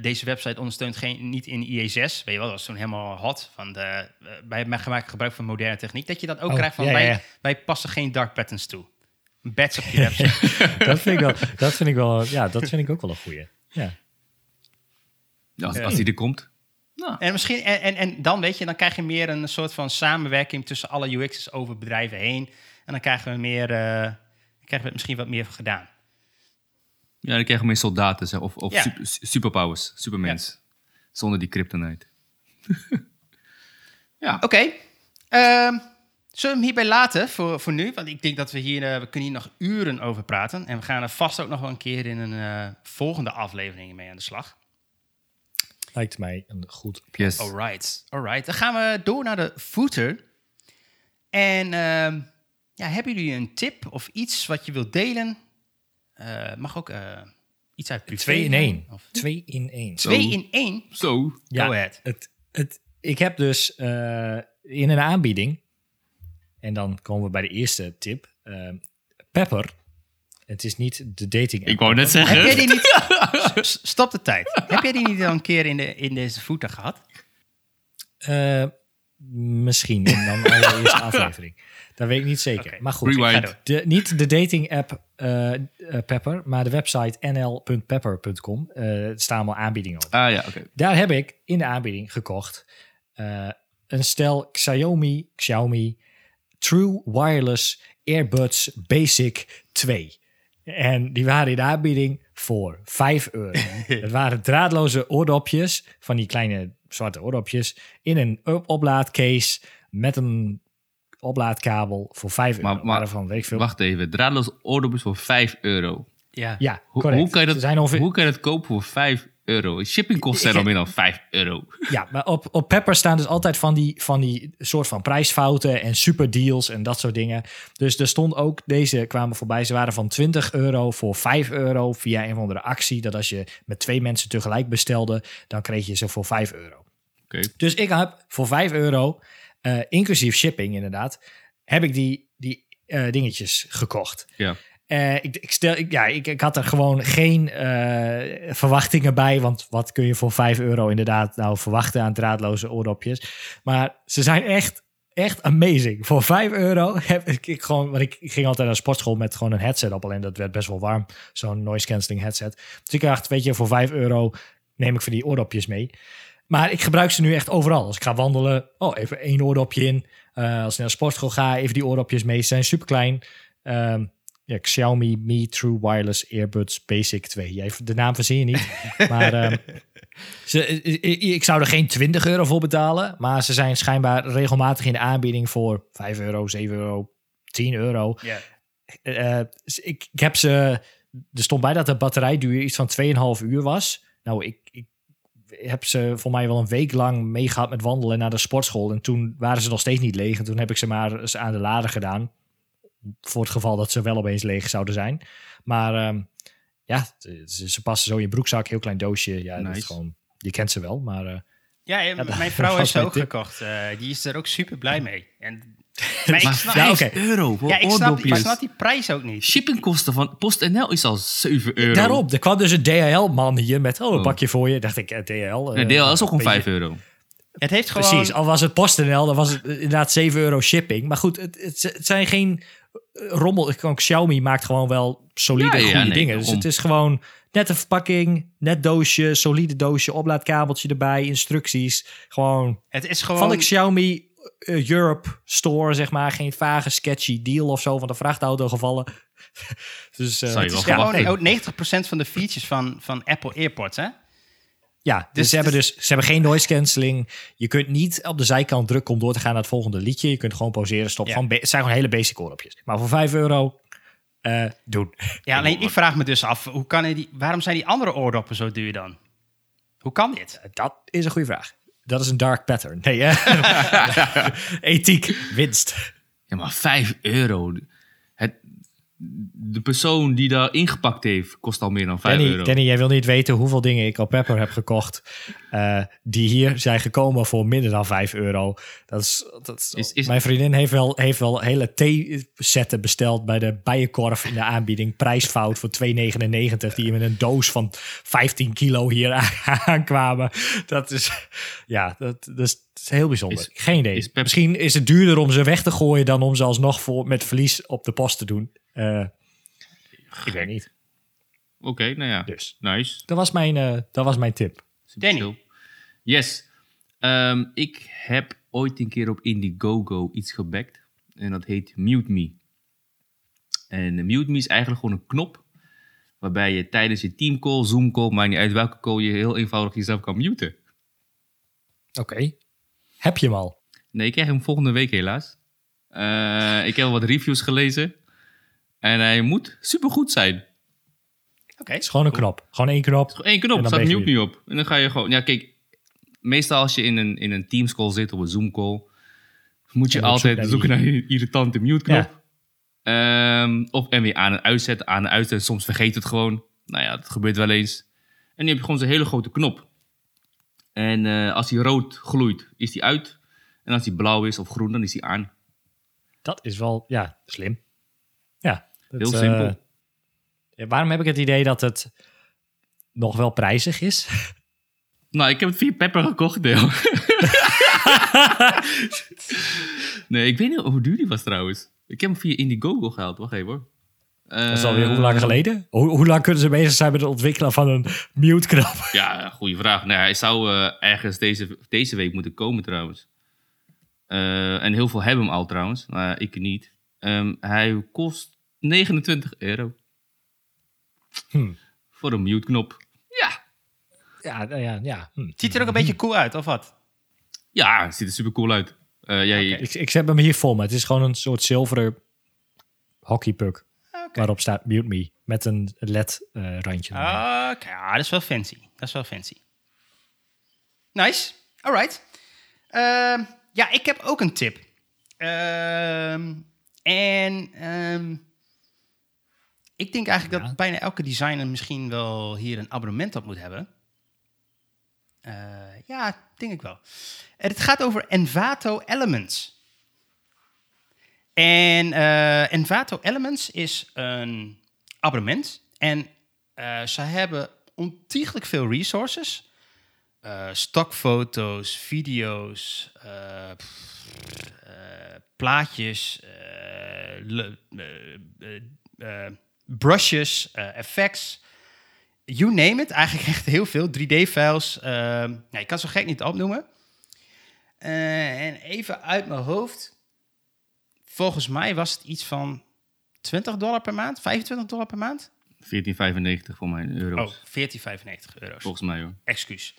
deze website ondersteunt geen, niet in IE6. Weet je wel, dat was toen helemaal hot. Van de, wij maken gebruik van moderne techniek. Dat je dat ook Oh, krijgt van, wij, wij passen geen dark patterns toe. Een badge op je website. dat, vind ik wel, dat vind ik wel, ja, dat vind ik ook wel een goeie. Ja. Ja, als, die er komt. En, misschien, en, en, en dan weet je, dan krijg je meer een soort van samenwerking tussen alle UX'ers over bedrijven heen. En dan krijgen we meer, eh, krijgen we het misschien wat meer gedaan. Ja, dan krijgen we meer soldaten zeg, of, of Ja. super- superpowers, supermens. Zonder die kryptonite. ja, Oké. Ehm, zullen we hem hierbij laten voor, voor nu? Want ik denk dat we hier, eh, we kunnen hier nog uren over praten. En we gaan er vast ook nog wel een keer in een eh, volgende aflevering mee aan de slag. Lijkt mij een goed. yes. Alright, alright. Dan gaan we door naar de footer. En ehm, ja, hebben jullie een tip of iets wat je wilt delen? Eh, mag ook eh, iets uit privé. Twee in één. Of Twee in één. twee Zo. in één? Zo. Ja, Go ahead. Het, het, ik heb dus eh, in een aanbieding, en dan komen we bij de eerste tip, eh, Pepper. Het is niet de dating app. Ik wou net Heb jij zeggen. die niet... Stop de tijd. Heb jij die niet al een keer in, de, in deze footer gehad? Eh, misschien in dan allereerste aflevering. Dat weet ik niet zeker. Maar goed, de, niet de dating app eh, eh, Pepper, maar de website nl.pepper.com. Eh er staan allemaal aanbiedingen op. Ah ja, oké. Daar heb ik in de aanbieding gekocht eh, een stel Xiaomi, Xiaomi True Wireless Earbuds Basic 2. En die waren in de aanbieding voor 5 euro. Het waren draadloze oordopjes, van die kleine zwarte oordopjes, in een op- oplaadcase met een oplaadkabel voor 5 euro. Maar- maar- weet ik veel. Wacht even. Draadloos oordopjes voor 5 euro. Ja. Correct. hoe, kan je dat, ongeveer, hoe kan je dat kopen voor 5 euro? Shippingkosten zijn al meer dan 5 euro. Ja, maar op, op Pepper staan dus altijd van die, van die soort van prijsfouten en superdeals en dat soort dingen. Dus er stond ook, deze kwamen voorbij, ze waren van 20 euro voor 5 euro via een of andere actie. Dat als je met twee mensen tegelijk bestelde, dan kreeg je ze voor 5 euro. Oké. Dus ik heb voor 5 euro, eh, inclusief shipping inderdaad, heb ik die, die eh, dingetjes gekocht. Ja. Eh, ik, ik, stel, ja, ik, ik had er gewoon geen eh, verwachtingen bij. Want wat kun je voor 5 euro inderdaad nou verwachten aan draadloze oordopjes? Maar ze zijn echt echt amazing. Voor 5 euro heb ik, gewoon, want ik, ging altijd naar sportschool met gewoon een headset op, alleen dat werd best wel warm, zo'n noise cancelling headset. Dus ik dacht, weet je, voor 5 euro neem ik van die oordopjes mee. Maar ik gebruik ze nu echt overal. Als ik ga wandelen, oh, even één oordopje in. Eh, als ik naar de sportschool ga, even die oordopjes mee. Ze zijn super klein. Ehm, ja, Xiaomi Mi True Wireless Earbuds Basic 2. Jij, de naam verzin je niet. maar ehm, ze, ik, ik zou er geen 20 euro voor betalen. Maar ze zijn schijnbaar regelmatig in de aanbieding voor 5 euro, 7 euro, 10 euro. Eh, ik, ik heb ze. Er stond bij dat de batterijduur iets van 2,5 uur was. Nou, ik, ik heb ze voor mij wel een week lang meegehad met wandelen naar de sportschool. En toen waren ze nog steeds niet leeg. En toen heb ik ze maar eens aan de lader gedaan. Voor het geval dat ze wel opeens leeg zouden zijn. Maar ehm, ja, ze, ze passen zo in je broekzak. Heel klein doosje. Ja, dat is gewoon, je kent ze wel. Maar eh, Ja, eh, dat mijn vrouw heeft ze ook tip. gekocht. Eh, die is er ook super blij mee. En, maar ik Maar snap, ja, 5 oké. euro voor ja, ik, snap, ik oordopjes. snap die prijs ook niet. Shippingkosten van PostNL is al 7 euro. daarop, er kwam dus een DHL-man hier met... Oh, een Oh. pakje voor je. Dacht ik, DHL... Nee, eh, DL is ook gewoon beetje- 5 euro. Het heeft gewoon... Precies, al was het PostNL, dan was het inderdaad 7 euro shipping. Maar goed, het, het, het zijn geen rommel. Gewoon Xiaomi maakt gewoon wel solide, Ja, ja, goede nee, dingen. Dus het is gewoon nette verpakking, net doosje, solide doosje, oplaadkabeltje erbij, instructies. Gewoon Het is gewoon... van de Xiaomi eh, Europe store, zeg maar. Geen vage, sketchy deal of zo van de vrachtauto gevallen. dus eh, Zou je het is ja, gewoon ook 90% van de features van, van Apple AirPods, hè? Ja, dus, Dus ze, hebben dus ze hebben geen noise cancelling. Je kunt niet op de zijkant drukken om door te gaan naar het volgende liedje. Je kunt gewoon pauzeren, stoppen. Ja. Gewoon be- het zijn gewoon hele basic oordopjes. Maar voor 5 euro, eh, doen. Ja, alleen ik vraag me dus af, hoe kan die, waarom zijn die andere oordoppen zo duur dan? Hoe kan dit? Dat is een goede vraag. Dat is een dark pattern. Nee, hè? Ethiek, winst. Ja, maar 5 euro. De persoon die daar ingepakt heeft, kost al meer dan 5 Danny, euro. Danny, jij wil niet weten hoeveel dingen ik op Pepper heb gekocht. eh, die hier zijn gekomen voor minder dan 5 euro. Dat is, dat is, Is- is- mijn vriendin heeft wel, heeft wel hele theezetten besteld bij de Bijenkorf in de aanbieding. Prijsfout voor 2,99. Die met een doos van 15 kilo hier aan- aankwamen. Dat is, ja, dat, dat is, dat is heel bijzonder. Is- Geen idee. is Pep- Misschien is het duurder om ze weg te gooien dan om ze alsnog voor, met verlies op de post te doen. Eh, ik weet niet. Oké, nou ja. Dus. Nice. Dat was mijn, eh, dat was mijn tip. Danny. chill. Yes. Ehm, ik heb ooit een keer op Indiegogo iets gebackt. En dat heet Mute Me. En Mute Me is eigenlijk gewoon een knop. Waarbij je tijdens je teamcall, Zoom-call, maakt niet uit welke call, je heel eenvoudig jezelf kan muten. Oké. Heb je hem al? Nee, ik krijg hem volgende week helaas. Eh, ik heb al wat reviews gelezen. En hij moet supergoed zijn. Oké. Het is gewoon een knop. Gewoon één knop. Gewoon één En knop, dan staat je mute niet op. En dan ga je gewoon... Ja, kijk. Meestal als je in een, in een Teams call zit of een Zoom call... moet je En op zoek altijd zoeken naar die irritante mute knop. Ehm, of en weer aan en uitzetten, aan en uitzetten. Soms vergeet het gewoon. Nou ja, dat gebeurt wel eens. En nu heb je gewoon zo'n hele grote knop. En eh, als die rood gloeit, is die uit. En als die blauw is of groen, dan is die aan. Dat is wel, ja, slim. Ja. dat, Heel eh, simpel. waarom heb ik het idee dat het nog wel prijzig is? Nou, ik heb het via Pepper gekocht, Deel. nee, ik weet niet hoe duur die was trouwens. Ik heb hem via Indiegogo gehaald. Wacht even hoor. Dat is alweer hoe lang geleden? Hoe, hoe lang kunnen ze bezig zijn met het ontwikkelen van een mute-knop? Ja, goede vraag. Nou, hij zou eh, ergens deze, deze week moeten komen trouwens. Eh, en heel veel hebben hem al trouwens, maar ik niet. Ehm, hij kost 29 euro. Hmm. Voor een mute-knop. Ja. Ja, nou ja, ja. hm. Ziet er ook een beetje cool uit, of wat? Ja, het ziet er super cool uit. Eh, jij, Ik, ik zet hem hier voor me. Het is gewoon een soort zilveren hockeypuck. Waarop staat mute me. Met een LED-randje. Oké, ja, dat is wel fancy. Dat is wel fancy. Nice. Alright. Ehm, ja, ik heb ook een tip. Ehm, en ehm, ik denk eigenlijk Ja. dat bijna elke designer misschien wel hier een abonnement op moet hebben. Eh, ja, denk ik wel. En het gaat over Envato Elements. En eh, Envato Elements is een abonnement. En eh, ze hebben ontiegelijk veel resources. Eh, stokfoto's, video's, plaatjes, brushes, effects. You name it. Eigenlijk echt heel veel. 3D-files. nou, je kan zo gek niet opnoemen. En even uit mijn hoofd. Volgens mij was het iets van 20 dollar per maand, 25 dollar per maand. 14,95 voor mijn euro's. Oh, 14,95 euro's. Volgens mij hoor. Excuus.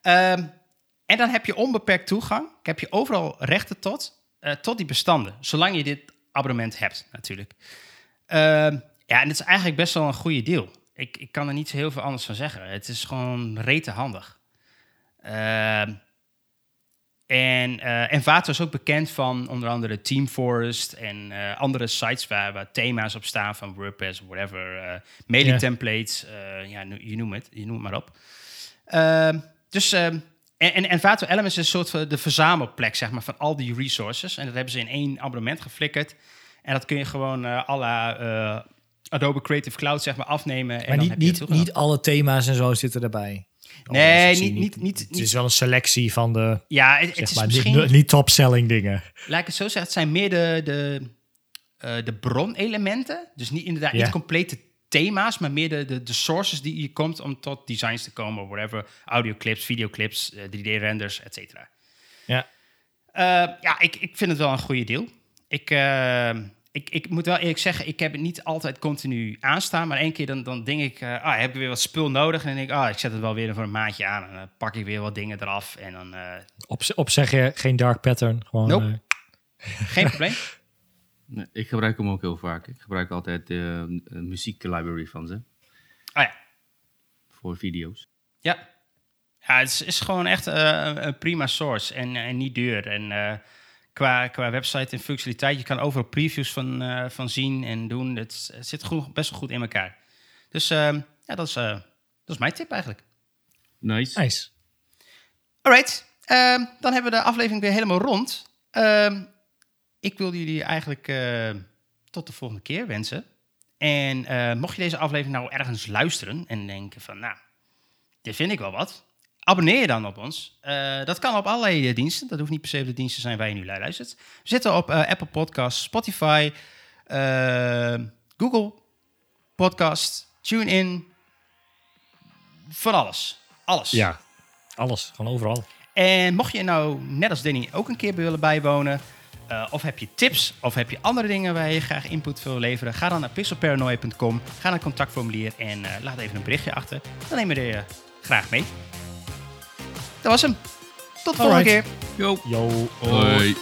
Ehm, en dan heb je onbeperkt toegang. Heb je overal rechten tot, eh, tot die bestanden. Zolang je dit abonnement hebt, natuurlijk. Ehm, ja, en het is eigenlijk best wel een goede deal. Ik, ik kan er niet zo heel veel anders van zeggen. Het is gewoon rete handig. Ehm, en, eh en Vato is ook bekend van onder andere Team Forest en eh, andere sites waar, waar thema's op staan van WordPress, whatever. eh mailing templates, eh, ja, je noemt het, je noemt maar op. Ehm, dus, ehm, en, en, en Vato Elements is een soort van de verzamelplek, zeg maar, van al die resources. En dat hebben ze in één abonnement geflikkerd. En dat kun je gewoon eh à la eh, Adobe Creative Cloud, zeg maar, afnemen. en Maar dan niet, heb je niet, niet alle thema's en zo zitten erbij. Nee, ik zie niet- niet- niet- Het is wel een selectie van de, Ja, het, is maar, misschien... niet, top-selling dingen. laat ik het zo zeggen, het zijn meer de, de, eh, de bronelementen. Dus niet, inderdaad niet complete thema's, maar meer de, de, de sources die je komt om tot designs te komen. Whatever, audioclips, videoclips, eh, 3D-renders, et cetera. Ja. Eh, ja, ik, ik vind het wel een goede deal. Ik, eh, ik, ik moet wel eerlijk zeggen, ik heb het niet altijd continu aanstaan. Maar één keer dan, dan denk ik, eh, ah, heb ik weer wat spul nodig? En dan denk ik, ah, ik zet het wel weer voor een maandje aan. En dan pak ik weer wat dingen eraf. En dan, eh, Op, op zeg je geen dark pattern. Gewoon, Nope. eh, geen probleem. Nee, ik gebruik hem ook heel vaak. Ik gebruik altijd de uh, muzieklibrary van ze. Ah ja, Voor video's. Ja, ja het is, is gewoon echt eh, een prima source en, en niet duur. En eh, qua, qua website en functionaliteit, je kan overal previews van, eh, van zien en doen. Het, zit goed, best wel goed in elkaar. Dus ehm, ja, dat is, eh, dat is mijn tip eigenlijk. Nice. nice. Alright, ehm, dan hebben we de aflevering weer helemaal rond. Ehm, ik wil jullie eigenlijk eh, tot de volgende keer wensen. En eh, mocht je deze aflevering nou ergens luisteren en denken van, nou, dit vind ik wel wat. Abonneer je dan op ons. Eh, dat kan op allerlei eh, diensten. Dat hoeft niet per se op de diensten zijn waar je nu naar luistert. We zitten op eh, Apple Podcasts, Spotify, Google Podcast, TuneIn. Van alles. Alles. Ja, alles. Gewoon overal. En mocht je nou, net als Danny, ook een keer willen bijwonen... of heb je tips, of heb je andere dingen waar je graag input wil leveren... ga dan naar pixelparanoia.com, ga naar het contactformulier en laat even een berichtje achter. Dan nemen we je graag mee. Dat was hem. Tot de volgende Alright. keer. Yo. Yo. Hoi.